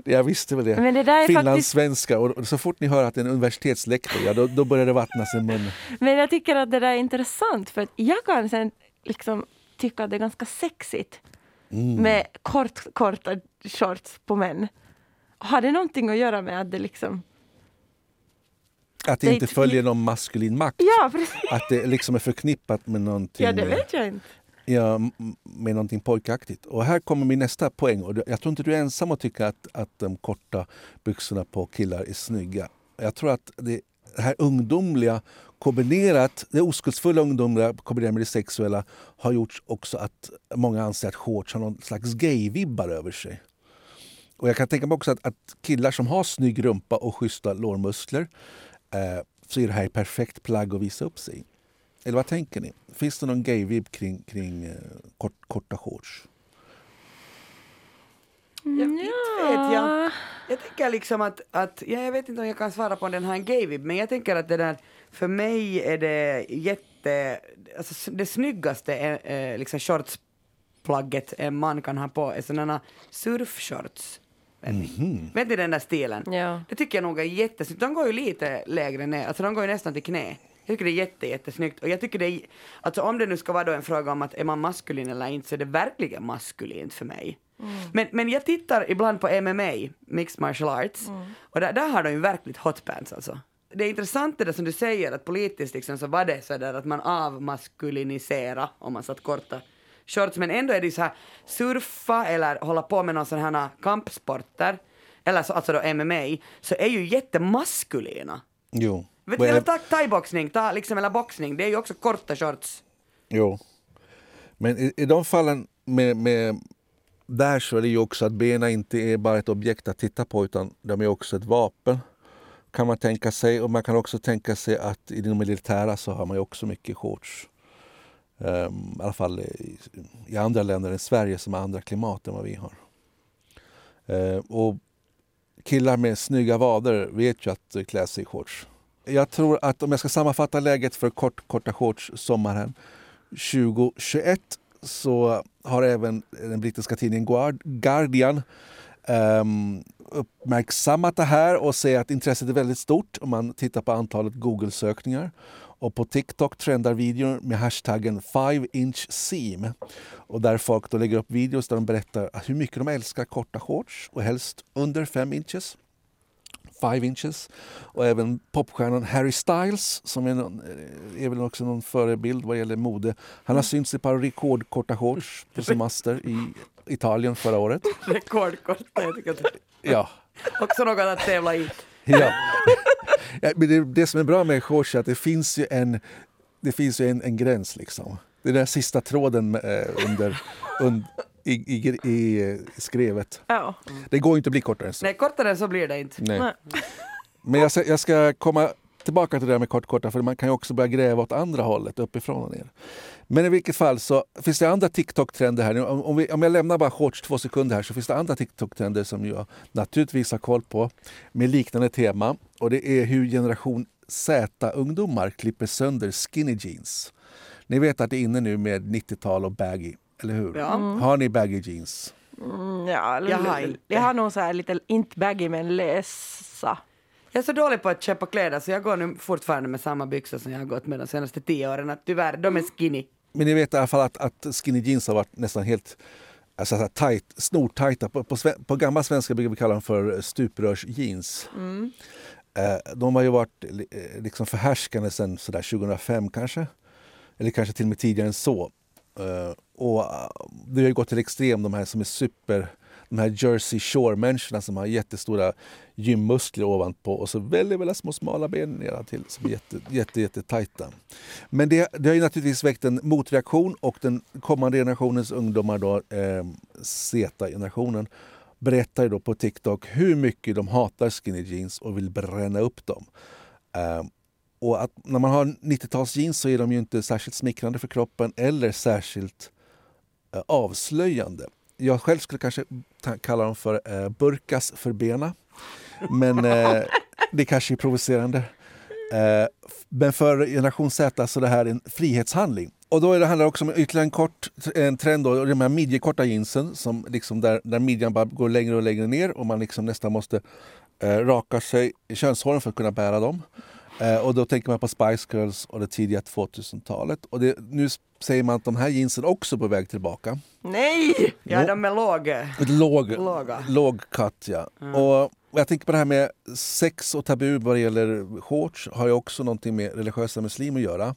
Jag visste väl det. Men det där är Finlandssvenska. Och så fort ni hör att det är en universitetslektor, ja, då, då börjar det vattnas i munnen. Men jag tycker att det där är intressant för jag kan sen liksom tycka att det är ganska sexigt Mm. med kort, korta shorts på män. Har det någonting att göra med att det liksom... Att det inte följer någon maskulin makt. Ja, precis. Att det liksom är förknippat med någonting, Ja, det vet jag inte. ja, med någonting pojkaktigt. Och här kommer min nästa poäng. Och jag tror inte du är ensam att tycka att, att de korta byxorna på killar är snygga. Jag tror att det, det här ungdomliga kombinerat, det oskuldsfulla ungdomliga kombinerat med det sexuella har gjort också att många anser att shorts har någon slags gay-vibbar över sig. Och jag kan tänka mig också att, att killar som har snygg rumpa och schyssta lårmuskler eh, så är det här ett perfekt plagg att visa upp sig. Eller vad tänker ni? Finns det någon gay-vibb kring, kring eh, kort, korta shorts? Jag, Mm, inte vet jag. Jag tänker liksom att, att ja, jag vet inte om jag kan svara på den här gay men jag tänker att det där, för mig är det jätte, alltså det snyggaste är, eh, liksom shortsplagget en man kan ha på är sådana surfshorts. Ni? Vet ni den där stilen? Ja. Det tycker jag nog är jättesnyggt. De går ju lite lägre ner, alltså de går ju nästan till knä. Jag tycker det är jätte, jättesnyggt. Och jag tycker det är, alltså om det nu ska vara då en fråga om att är man maskulin eller inte så är det verkligen maskulint för mig. Men, men jag tittar ibland på MMA, Mixed Martial Arts, och där, där har de ju verkligt hotpants alltså. Det är intressant det där som du säger att politiskt liksom så var det så där att man avmaskulinisera om man satt korta shorts men ändå är det ju så här surfa eller hålla på med någon sån här kampsporter eller så, alltså då MMA så är ju jättemaskulina. Jo. Vet eller ta thaiboxning, ta liksom eller boxning, det är ju också korta shorts. Jo. Men i, i de fallen med, med där så är det ju också att benen inte är bara ett objekt att titta på utan de är också ett vapen. Kan man tänka sig. Och man kan också tänka sig att i det militära så har man ju också mycket shorts. Ehm, I alla fall i, i andra länder än Sverige som har andra klimat än vad vi har. Ehm, och killar med snygga vader vet ju att eh, klä sig i shorts. Jag tror att om jag ska sammanfatta läget för kort, korta shorts sommaren 2021 så har även den brittiska tidningen Guardian um, uppmärksammat det här och säger att intresset är väldigt stort om man tittar på antalet Google-sökningar. Och på TikTok trendar videor med hashtaggen 5 inch seam. Och där folk då lägger upp videos där de berättar hur mycket de älskar korta shorts och helst under 5 inches. 5 inches. Och även popstjärnan Harry Styles som är, någon, är väl också någon förebild vad gäller mode. Han har synts i ett par rekordkorta shorts på semester i Italien förra året. Rekordkorta, jag tycker det Ja. också något att tävla i. ja. Men det, det som är bra med shorts är att det finns ju en, det finns ju en, en gräns liksom. Det är den sista tråden eh, under, und, i, i, i, i skrevet. Ja. Det går inte att bli kortare än så. Nej, kortare än så blir det inte. Nej. Nej. Men jag ska, jag ska komma tillbaka till det där med kortkorta för man kan ju också börja gräva åt andra hållet, uppifrån och ner. Men i vilket fall så finns det andra TikTok-trender här. Om, om, vi, om jag lämnar bara shorts två sekunder här så finns det andra TikTok-trender som jag naturligtvis har koll på med liknande tema. Och det är hur generation Z-ungdomar klipper sönder skinny jeans. Ni vet att det är inne nu med 90-tal och baggy, eller hur? Ja. Har ni baggy jeans? Mm, ja, Jag har jag har nog så här lite, inte baggy men läsa. Jag är så dålig på att köpa kläder så jag går nu fortfarande med samma byxor som jag har gått med de senaste tio åren. Att tyvärr, de är skinny. Men ni vet i alla fall att, att skinny jeans har varit nästan helt alltså, så tight, snortajta. På, på, på gammal svenska brukar vi kalla dem för stuprörsjeans. Eh, de har ju varit eh, liksom förhärskande sedan sådär 2005 kanske. Eller kanske till och med tidigare än så. Eh, och eh, det har ju gått till extrem de här som är super de här Jersey Shore-människorna som har jättestora gymmuskler ovanpå och så väldigt, väldigt små smala ben nedantill, som är jätte, jätte, jätte tajta. Men det, det har ju naturligtvis väckt en motreaktion och den kommande generationens ungdomar, då, eh, Z-generationen, berättar ju då på TikTok hur mycket de hatar skinny jeans och vill bränna upp dem. Eh, och att när man har 90-talsjeans så är de ju inte särskilt smickrande för kroppen eller särskilt eh, avslöjande. Jag själv skulle kanske kallar dem för eh, burkas för bena. Men eh, det kanske är provocerande. Eh, men för generation Z så är det här en frihetshandling. Och då är det handlar också om ytterligare en kort en trend, då, de här midjekorta jeansen som liksom där, där midjan bara går längre och längre ner och man liksom nästan måste eh, raka sig i könshåren för att kunna bära dem. Eh, och då tänker man på Spice Girls och det tidiga 2000-talet. Och det, nu säger man att de här jeansen också är på väg tillbaka. Nej! Ja, de är låg. Ett låg, Låga. låg cut, ja. Och jag tänker på det här med sex och tabu vad det gäller shorts har ju också någonting med religiösa muslimer att göra.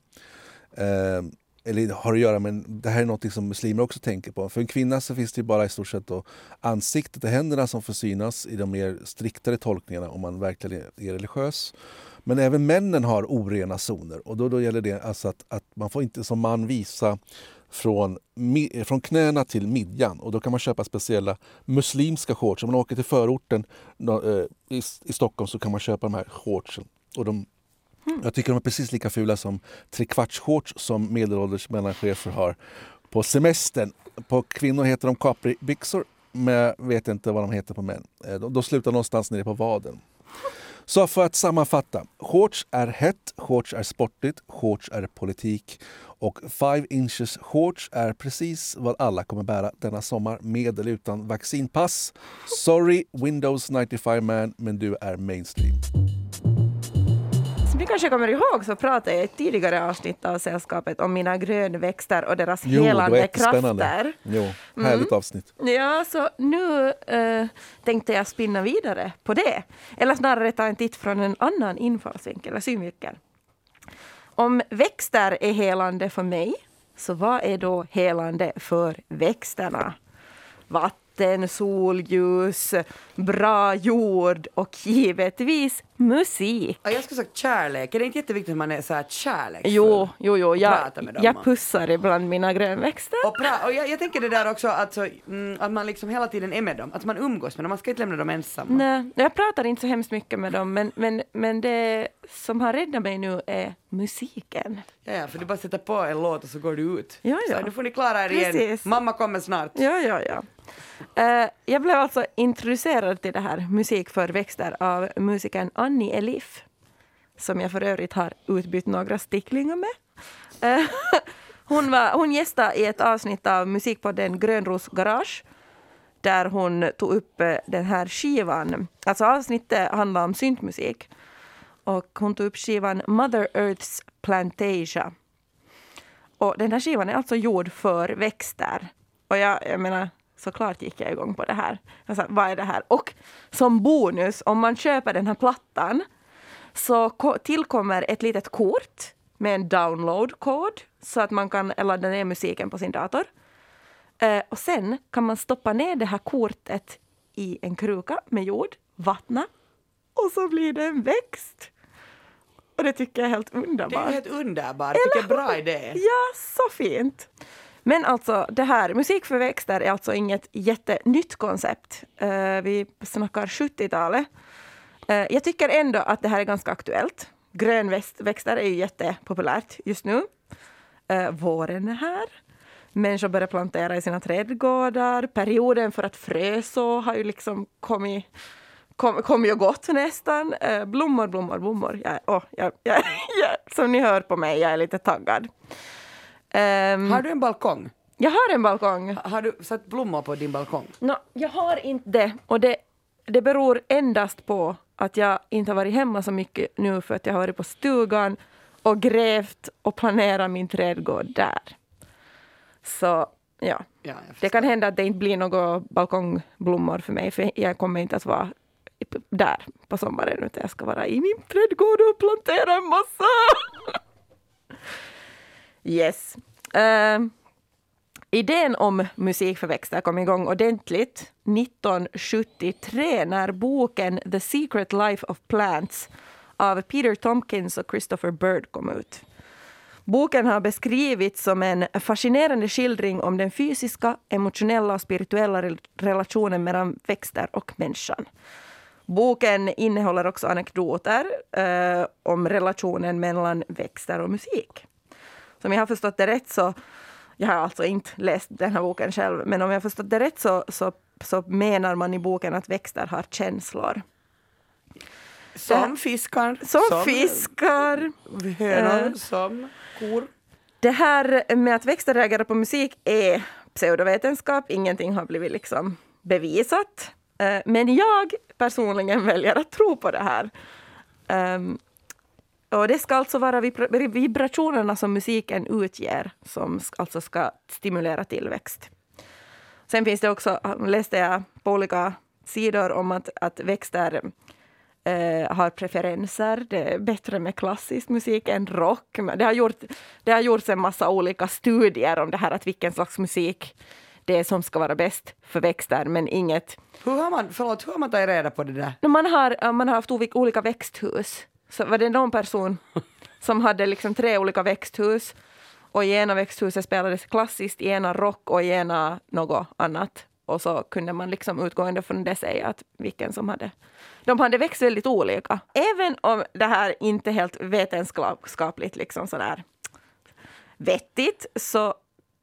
Eh, eller har att göra med, det här är något som muslimer också tänker på. För en kvinna så finns det bara i stort sett då ansiktet och händerna som får synas i de mer striktare tolkningarna om man verkligen är religiös. Men även männen har orena zoner och då, då gäller det alltså att, att man får inte som man visa från, från knäna till midjan och då kan man köpa speciella muslimska shorts. Om man åker till förorten eh, i, i Stockholm så kan man köpa de här shortsen. Och de, Jag tycker de är precis lika fula som trekvartsshorts som medelålders mellanchefer har på semestern. På kvinnor heter de capribyxor men jag vet inte vad de heter på män. Eh, De, de slutar någonstans nere på vaden. *laughs* Så för att sammanfatta. Shorts är hett, shorts är sportigt, shorts är politik och 5 inches shorts är precis vad alla kommer bära denna sommar med eller utan vaccinpass. Sorry Windows 95 man, men du är mainstream. Ni kanske kommer ihåg så pratade jag i ett tidigare avsnitt av Sällskapet om mina grönväxter och deras Jo, helande krafter. Jo, härligt avsnitt. Ja, så nu eh, tänkte jag spinna vidare på det. Eller snarare ta en titt från en annan infallsvinkel eller synvinkel. Om växter är helande för mig, så vad är då helande för växterna? Vatten, solljus, bra jord och givetvis musik. Ja, jag skulle sagt kärlek. Är det inte jätteviktigt att man är så här kärleksfull? Jo, jo, jo. Jag, jag pussar ibland mina grönväxter. Och, pra- och jag, jag tänker det där också alltså, mm, att man liksom hela tiden är med dem, att man umgås med dem, man ska inte lämna dem ensamma. Nej, jag pratar inte så hemskt mycket med dem, men, men, men det som har räddat mig nu är musiken. Ja, ja, för du bara sätter på en låt och så går du ut. Ja, ja. Så nu får ni klara er igen. Precis. Mamma kommer snart. Ja, ja, ja. Eh, jag blev alltså introducerad till det här Musik för växter av musikern Annie Elif, som jag för övrigt har utbytt några sticklingar med. Eh, *laughs* hon, var, hon gästade i ett avsnitt av musikpodden Grönros Garage där hon tog upp eh, den här skivan. Alltså avsnittet handlar om syntmusik. Och hon tog upp skivan Mother Earth's Plantasia. Och den här skivan är alltså gjord för växter. Och jag, jag menar, såklart gick jag igång på det här. Sa, vad är det här? Och som bonus, om man köper den här plattan så ko- tillkommer ett litet kort med en download-kod så att man kan ladda ner musiken på sin dator. Eh, och sen kan man stoppa ner det här kortet i en kruka med jord, vattna och så blir det en växt. Och det tycker jag är helt Det är underbart. helt underbart, vilken bra idé. Ja, så fint. Men alltså det här, musik för växter är alltså inget jättenytt koncept. Eh, vi snackar 70-talet. Eh, jag tycker ändå att det här är ganska aktuellt. Grönväxter är ju jättepopulärt just nu. Eh, våren är här. Människor börjar plantera i sina trädgårdar. Perioden för att fröså har ju liksom kommit kom, kom ju gått nästan. Blommor, blommor, blommor. Jag, oh, jag, jag, jag, som ni hör på mig, jag är lite taggad. Ehm, Har du en balkong? jag har en balkong. Har du satt blommor på din balkong? Nå, jag har inte det. Och det, det beror endast på att jag inte har varit hemma så mycket nu för att jag har varit på stugan och grävt och planerat min trädgård där. Så ja, Ja, det kan hända att det inte blir några balkongblommor för mig för jag kommer inte att vara där på sommaren utan jag ska vara i min trädgård och plantera en massa. *laughs* yes. Uh, Idén om musik för växter kom igång ordentligt 1973 när boken The Secret Life of Plants av Peter Tompkins och Christopher Bird kom ut. Boken har beskrivits som en fascinerande skildring om den fysiska, emotionella och spirituella relationen mellan växter och människan. Boken innehåller också anekdoter eh, om relationen mellan växter och musik. Som jag har förstått det rätt så, jag har alltså inte läst den här boken själv, men om jag har förstått det rätt så, så, så menar man i boken att växter har känslor. Som fiskar. Som, som fiskar. Hönor, uh, som kor. Det här med att växter reagerar på musik är pseudovetenskap. Ingenting har blivit liksom bevisat. Uh, men jag personligen väljer att tro på det här. Och det ska alltså vara vibrationerna som musiken utger som alltså ska stimulera tillväxt. Sen finns det också, läste jag på olika sidor om att, att växter eh, har preferenser. Det är bättre med klassisk musik än rock. Det har, gjort, det har gjorts en massa olika studier om det här att vilken slags musik det som ska vara bäst för växter, men inget... Hur har man, förlåt, hur har man tagit reda på det där? Man har, man har haft olika växthus. Så var det någon person som hade liksom tre olika växthus och i ena växthuset spelades klassiskt, i ena rock och i ena något annat. Och så kunde man liksom utgående från det säga att vilken som hade... De hade växt väldigt olika. Även om det här inte är helt vetenskapligt liksom sådär vettigt så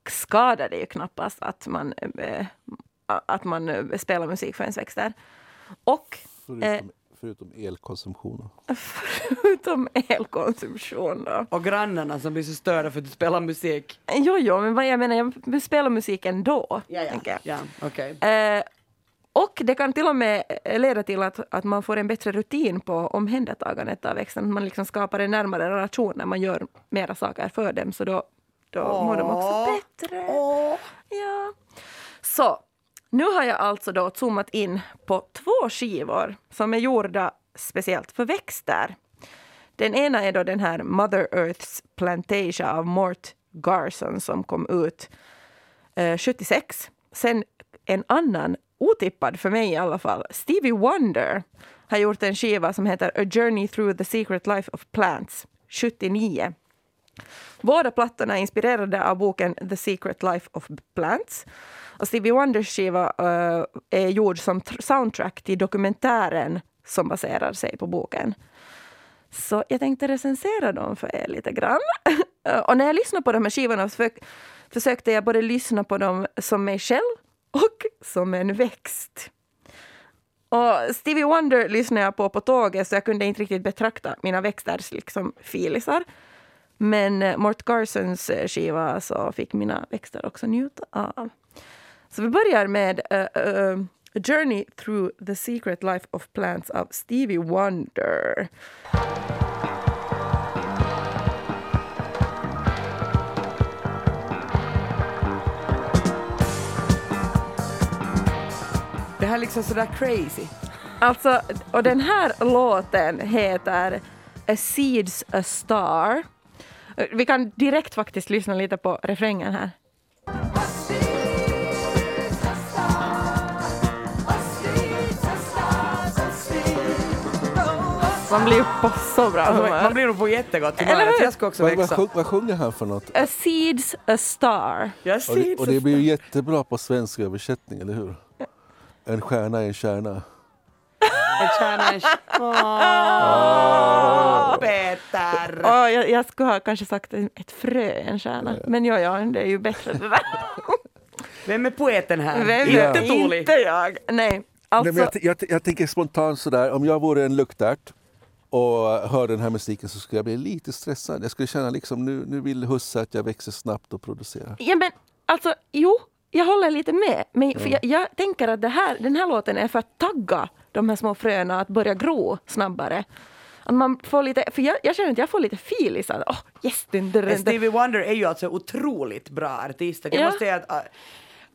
skadar det ju knappast att man, äh, att man spelar musik för ens växter. Och... Förutom, förutom elkonsumtionen. *laughs* Förutom elkonsumtion då. Och grannarna som blir så störda för att du spelar musik. Jo, jo, men vad jag menar, jag spelar musik ändå. Ja, ja. ja okay. Eh, och det kan till och med leda till att, att man får en bättre rutin på omhändertagandet av växten. Man liksom skapar en närmare relation när man gör mera saker för dem. Så då, då Åh. mår de också bättre. Åh. Ja. Så, nu har jag alltså då zoomat in på två skivor som är gjorda speciellt för växter. Den ena är då den här Mother Earths Plantasia av Mort Garson som kom ut eh, 76. Sen en annan, otippad för mig i alla fall, Stevie Wonder har gjort en skiva som heter A Journey Through the Secret Life of Plants 79. Båda plattorna är inspirerade av boken The Secret Life of Plants. Och Stevie Wonders skiva uh, är gjord som soundtrack till dokumentären som baserar sig på boken. Så jag tänkte recensera dem för er lite grann. *laughs* och när jag lyssnade på de här skivorna för, försökte jag både lyssna på dem som mig själv och som en växt. Och Stevie Wonder lyssnade jag på på tåget så jag kunde inte riktigt betrakta mina växters liksom filisar. Men eh, Mort Garsons eh, skiva så fick mina växter också njuta av. Så vi börjar med uh, uh, A Journey Through the Secret Life of Plants av Stevie Wonder. Det här är liksom sådär crazy. Alltså, och den här låten heter A Seeds A Star. Vi kan direkt faktiskt lyssna lite på refrängen här. Man blir ju på så bra alltså, humör. Man blir nog på jättegott humör. Jag ska också växa. Vad, vad sjunger han för något? A seeds a star. Ja, och, det, och det blir ju jättebra på svensk översättning, eller hur? En stjärna är en kärna. Är en Åh, Peter! Oh, jag, jag skulle ha kanske sagt ett frö, en kärna. Men ja, ja, det är ju bättre det *laughs* där. Vem är poeten här? Vem, inte Toli. Inte jag. Nej. Alltså... Nej, jag, jag, jag, tänker spontant sådär, om jag vore en luktärt och hör den här musiken så skulle jag bli lite stressad. Jag skulle känna liksom nu, nu vill husse att jag växer snabbt och producerar. Ja men alltså jo, jag håller lite med. Men för jag, jag, tänker att det här, den här låten är för att tagga de här små fröna att börja gro snabbare. Att man får lite, för jag, jag känner att jag får lite feelis. Oh, yes, dun, dun, dun. Stevie Wonder är ju alltså otroligt bra artist. Jag ja. måste säga att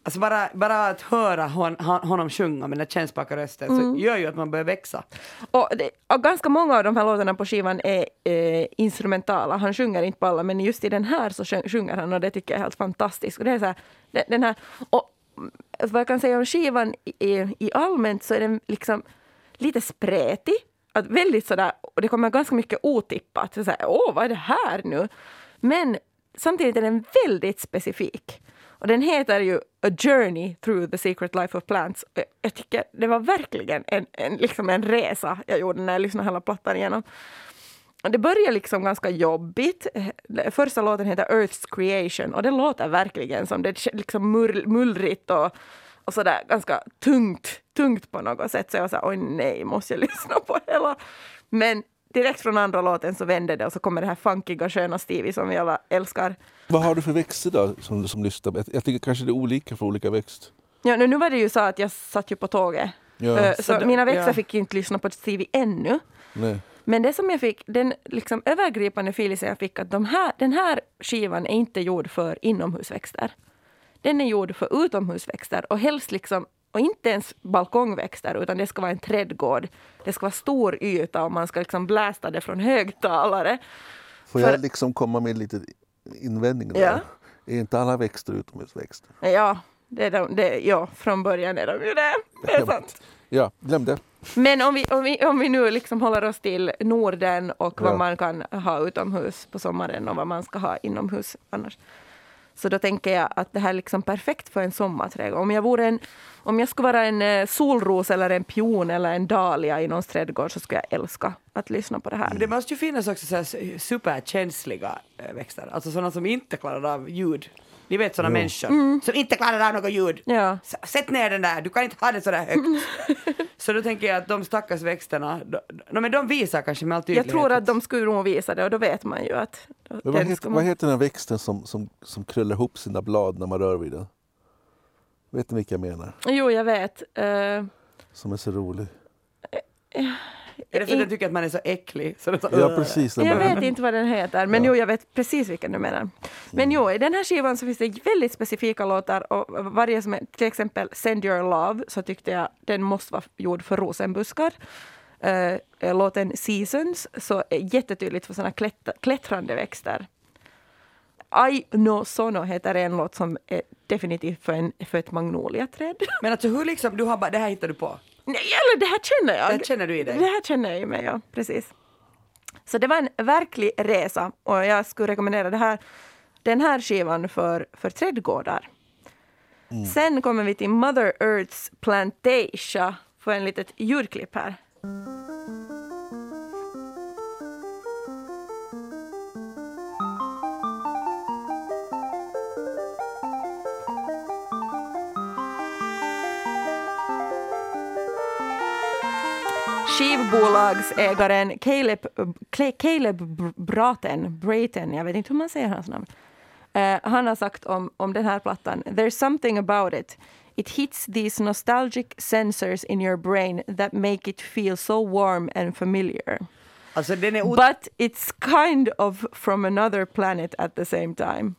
Alltså bara, bara att höra hon, honom sjunga med den kännspaka rösten mm. så gör ju att man börjar växa. Och, det, och, ganska många av de här låtarna på skivan är eh, instrumentala. Han sjunger inte på alla men just i den här så sjunger han och det tycker jag är helt fantastiskt. Och det är så här, den här, och vad jag kan säga om skivan i, i allmänt så är den liksom lite spretig. Att väldigt sådär, och det kommer ganska mycket otippat. Så såhär, Åh, vad är det här nu? Men samtidigt är den väldigt specifik. Och den heter ju A Journey through the secret life of plants. Och Jag tycker det var verkligen en, en, liksom en resa jag gjorde när jag lyssnade hela plattan igenom. Och Det börjar liksom ganska jobbigt. Första låten heter Earth's Creation och den låter verkligen som det är liksom mullrigt och, och sådär ganska tungt, tungt på något sätt. Så jag var såhär, oj nej, måste jag *laughs* lyssna på hela? Men direkt från andra låten så vänder det och så kommer det här funkiga sköna Stevie som vi alla älskar. Vad har du för växter då som, som lyssnar? Jag, jag tycker kanske det är olika för olika växt. Ja, nu nu var det ju så att jag satt ju på tåget. Ja. Eh, Så, Så då- mina växter ja. fick ju inte lyssna på Stevie ännu. Nej. Men det som jag fick, den liksom övergripande feelingen jag fick att de här, den här skivan är inte gjord för inomhusväxter. Den är gjord för utomhusväxter och helst liksom och inte ens balkongväxter utan det ska vara en trädgård. Det ska vara stor yta och man ska liksom blästa det från högtalare. Får För- jag liksom komma med lite invändning där? Ja. Är inte alla växter utomhusväxter? Ja, det är de, det, ja, från början är de ju det. Det är sant. Ja, glöm det. Men om vi, om vi, om vi nu liksom håller oss till Norden och vad Ja. man kan ha utomhus på sommaren och vad man ska ha inomhus annars. Så då tänker jag att det här är liksom perfekt för en sommarträdgård. Om jag, vore en, om jag skulle vara en eh, solros eller en pion eller en dahlia i någons trädgård så skulle jag älska att lyssna på det här. Det måste ju finnas också så superkänsliga eh, växter, alltså sådana som inte klarar av ljud. Ni vet sådana människor som inte klarar av något ljud. Mm. Ja. S- Sätt ner den där, du kan inte ha den så där högt. *laughs* så då tänker jag att de stackars växterna, de, de, men de visar kanske med all Jag tydlighet. tror att de skulle nog visa det och då vet man ju att... Vad, heter, man- vad heter den här växten som, som, som krullar ihop sina blad när man rör vid den? Vet ni vilka jag menar? Jo, jag vet. Eh, Som är så rolig. Är det för att de tycker att man är så äcklig? Så de så, Ja, precis. Jag bara- vet inte vad den heter, men Ja. jo, jag vet precis vilken du menar. Men jo, i den här skivan så finns det väldigt specifika låtar och varje som är, till exempel Send your love, så tyckte jag den måste vara gjord för rosenbuskar. Uh, låten Seasons så är jättetydligt för såna klätt, klättrande växter. I no sono heter en låt som är definitivt för, en, för ett magnoliaträd. Men alltså hur liksom, du har bara, det här hittar du på? Nej, eller det här känner jag. Det här känner du i dig? Det här känner jag i mig, ja. Precis. Så det var en verklig resa och jag skulle rekommendera det här, den här skivan för, för trädgårdar. Sen kommer vi till Mother Earth's Plantatia för en litet ljudklipp här. Skivbolagsägaren Caleb, Caleb Br- Braten, Braten, jag vet inte hur man säger hans namn. Eh, han har sagt om, om den här plattan, There's something about it. It hits these nostalgic sensors in your brain that make it feel so warm and familiar. Alltså But it's kind of from another planet at the same time.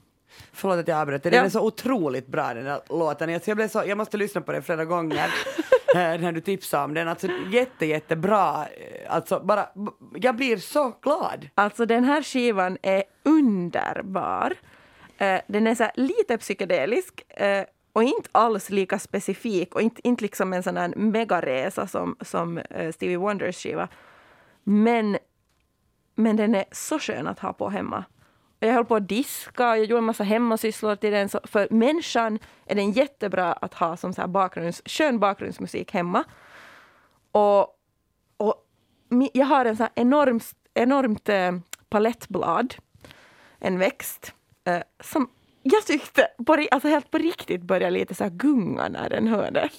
Förlåt att jag avbröt, den Ja. är så otroligt bra den här låten. Jag, jag, blev så, jag måste lyssna på den flera gånger *laughs* eh, när du tipsade om den. Alltså jätte, jättebra. Eh, Alltså bara, jag blir så glad. Alltså den här skivan är underbar. Eh, den är så lite psykedelisk och inte alls lika specifik och inte, inte liksom en sån här megaresa som, som Stevie Wonders skiva. Men, men den är så skön att ha på hemma. Jag höll på att diska, jag gjorde en massa hemmasysslor till den. Så för människan är den jättebra att ha som så här bakgrunds, skön bakgrundsmusik hemma. Och, och jag har en så här enormt, enormt eh, palettblad, en växt, eh, som jag tyckte på, alltså helt på riktigt började lite så här gunga när den hörde.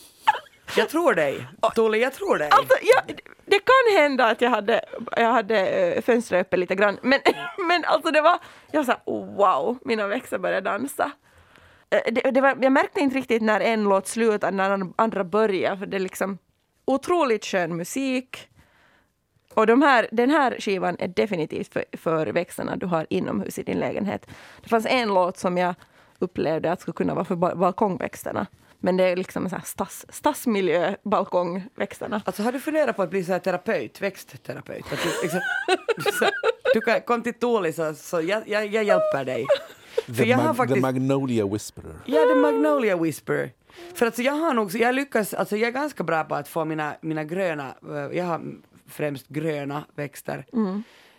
Jag tror dig. Tulle, jag tror dig. Alltså, jag, det kan hända att jag hade, jag hade eh, fönstret uppe lite grann, men, *laughs* men alltså det var, jag sa wow, mina växter började dansa. Eh, Det, det var, jag märkte inte riktigt när en låt slutade, när andra började, för det är liksom otroligt skön musik. Och de här, den här skivan är definitivt för, för växterna du har inomhus i din lägenhet. Det fanns en låt som jag upplevde att skulle kunna vara för ba- balkongväxterna. Men det är liksom sån här stads, stadsmiljö, balkongväxterna. Alltså har du funderat på att bli så här terapeut, växtterapeut? Att du, liksom, du, så, du kan, kom till Tuuli så, så jag, jag, jag hjälper dig. För The, jag har Mag- faktiskt... the Magnolia Whisperer. Ja, The Magnolia Whisperer. För alltså jag har nog, jag lyckas, alltså jag är ganska bra på att få mina, mina gröna, eh, jag har främst gröna växter,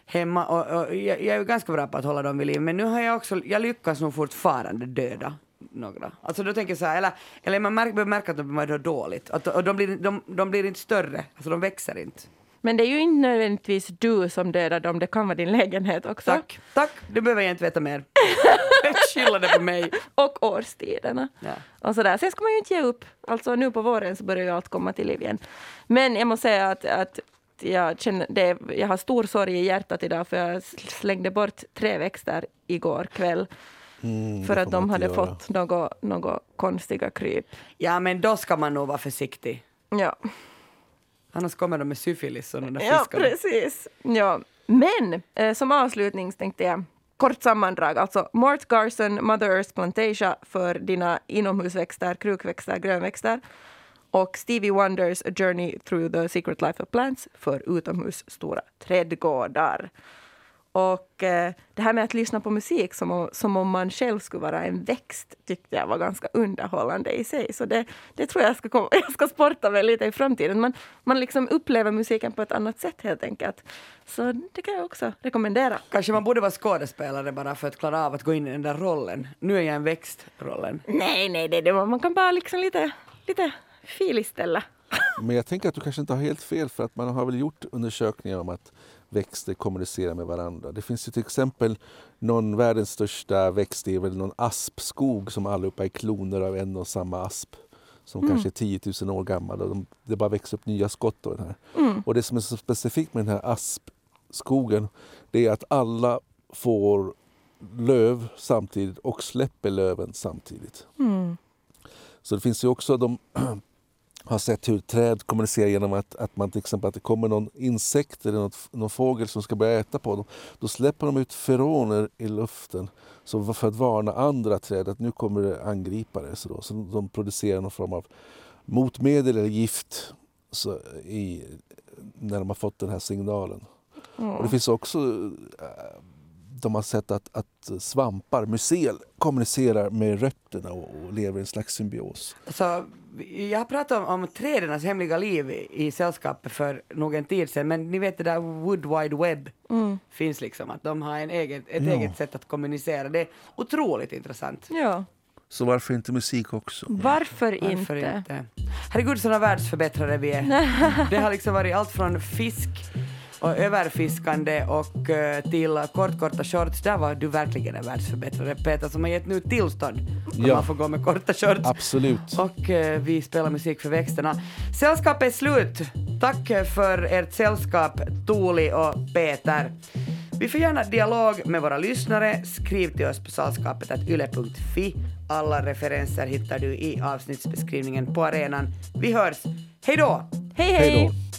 hemma och, och jag, jag är ganska bra på att hålla dem vid liv men nu har jag också, jag lyckas nog fortfarande döda några. Alltså då tänker jag så här, eller, eller man märker, börjar märka att de mår dåligt. Att, och de blir, de, de blir inte större, alltså de växer inte. Men det är ju inte nödvändigtvis du som dödar dem, det kan vara din lägenhet också. Tack, tack, det behöver jag inte veta mer. *laughs* *laughs* Skylla det på mig. Och årstiderna. Ja. Och sådär. Sen ska man ju inte ge upp. Alltså nu på våren så börjar ju allt komma till liv igen. Men jag måste säga att, att jag, känner det, jag har stor sorg i hjärtat idag för jag slängde bort tre växter igår kväll. Mm, för att de hade göra. fått något, något konstiga kryp. ja, men då ska man nog vara försiktig. Ja. Annars kommer de med syfilis och de där Ja, fiskarna. precis. Ja. Men eh, som avslutning tänkte jag kort sammandrag. Alltså Mort Garson, Mother Earth Plantasia för dina inomhusväxter, krukväxter, grönväxter. Och Stevie Wonders A Journey Through the Secret Life of Plants för utomhus stora trädgårdar. Och eh, det här med att lyssna på musik som om, som om man själv skulle vara en växt tyckte jag var ganska underhållande i sig. Så det, det tror jag ska, komma, *laughs* jag ska sporta med lite i framtiden. Man, man liksom upplever musiken på ett annat sätt helt enkelt. Så det kan jag också rekommendera. Kanske man borde vara skådespelare bara för att klara av att gå in i den där rollen. Nu är jag en växt-rollen. Nej, nej, det, det, man kan bara liksom lite, lite filistället. Men jag tänker att du kanske inte har helt fel för att man har väl gjort undersökningar om att växter kommunicerar med varandra. Det finns ju till exempel någon världens största växt, det är väl någon aspskog som allihopa är kloner av en och samma asp. Som kanske är 10 000 år gammal och de, det bara växer upp nya skott av den här. Och det som är så specifikt med den här aspskogen det är att alla får löv samtidigt och släpper löven samtidigt. Så det finns ju också de *clears throat* har sett hur träd kommunicerar genom att, att man till exempel att det kommer någon insekt eller något, någon fågel som ska börja äta på dem. Då släpper de ut feroner i luften så för att varna andra träd att nu kommer det angripare. Så, då, så de producerar någon form av motmedel eller gift så, i, när de har fått den här signalen. Och det finns också eh, de har sett att, att svampar, mycel, kommunicerar med rötterna och, och lever i en slags symbios. Så, jag har pratat om, om trädens hemliga liv i, i sällskapet för någon tid sedan, men ni vet det där Wood Wide Web finns liksom, att de har en egen, ett Ja. eget sätt att kommunicera. Det är otroligt intressant. Ja, Så varför inte musik också? varför, Varför inte? inte? Herregud, sådana världsförbättrare vi är. *laughs* Det har liksom varit allt från fisk och överfiskande och eh, till kort, korta shorts. Där var du verkligen en världsförbättrare, Peter, som har gett nu tillstånd att Ja. man får gå med korta shorts. Absolut. Och eh, vi spelar musik för växterna. Sällskapet är slut. Tack för ert sällskap, Tuli och Peter. Vi får gärna dialog med våra lyssnare. Skriv till oss på sällskapet.yle.fi. Alla referenser hittar du i avsnittsbeskrivningen på arenan. Vi hörs. Hej då! Hej, Hej hej! då.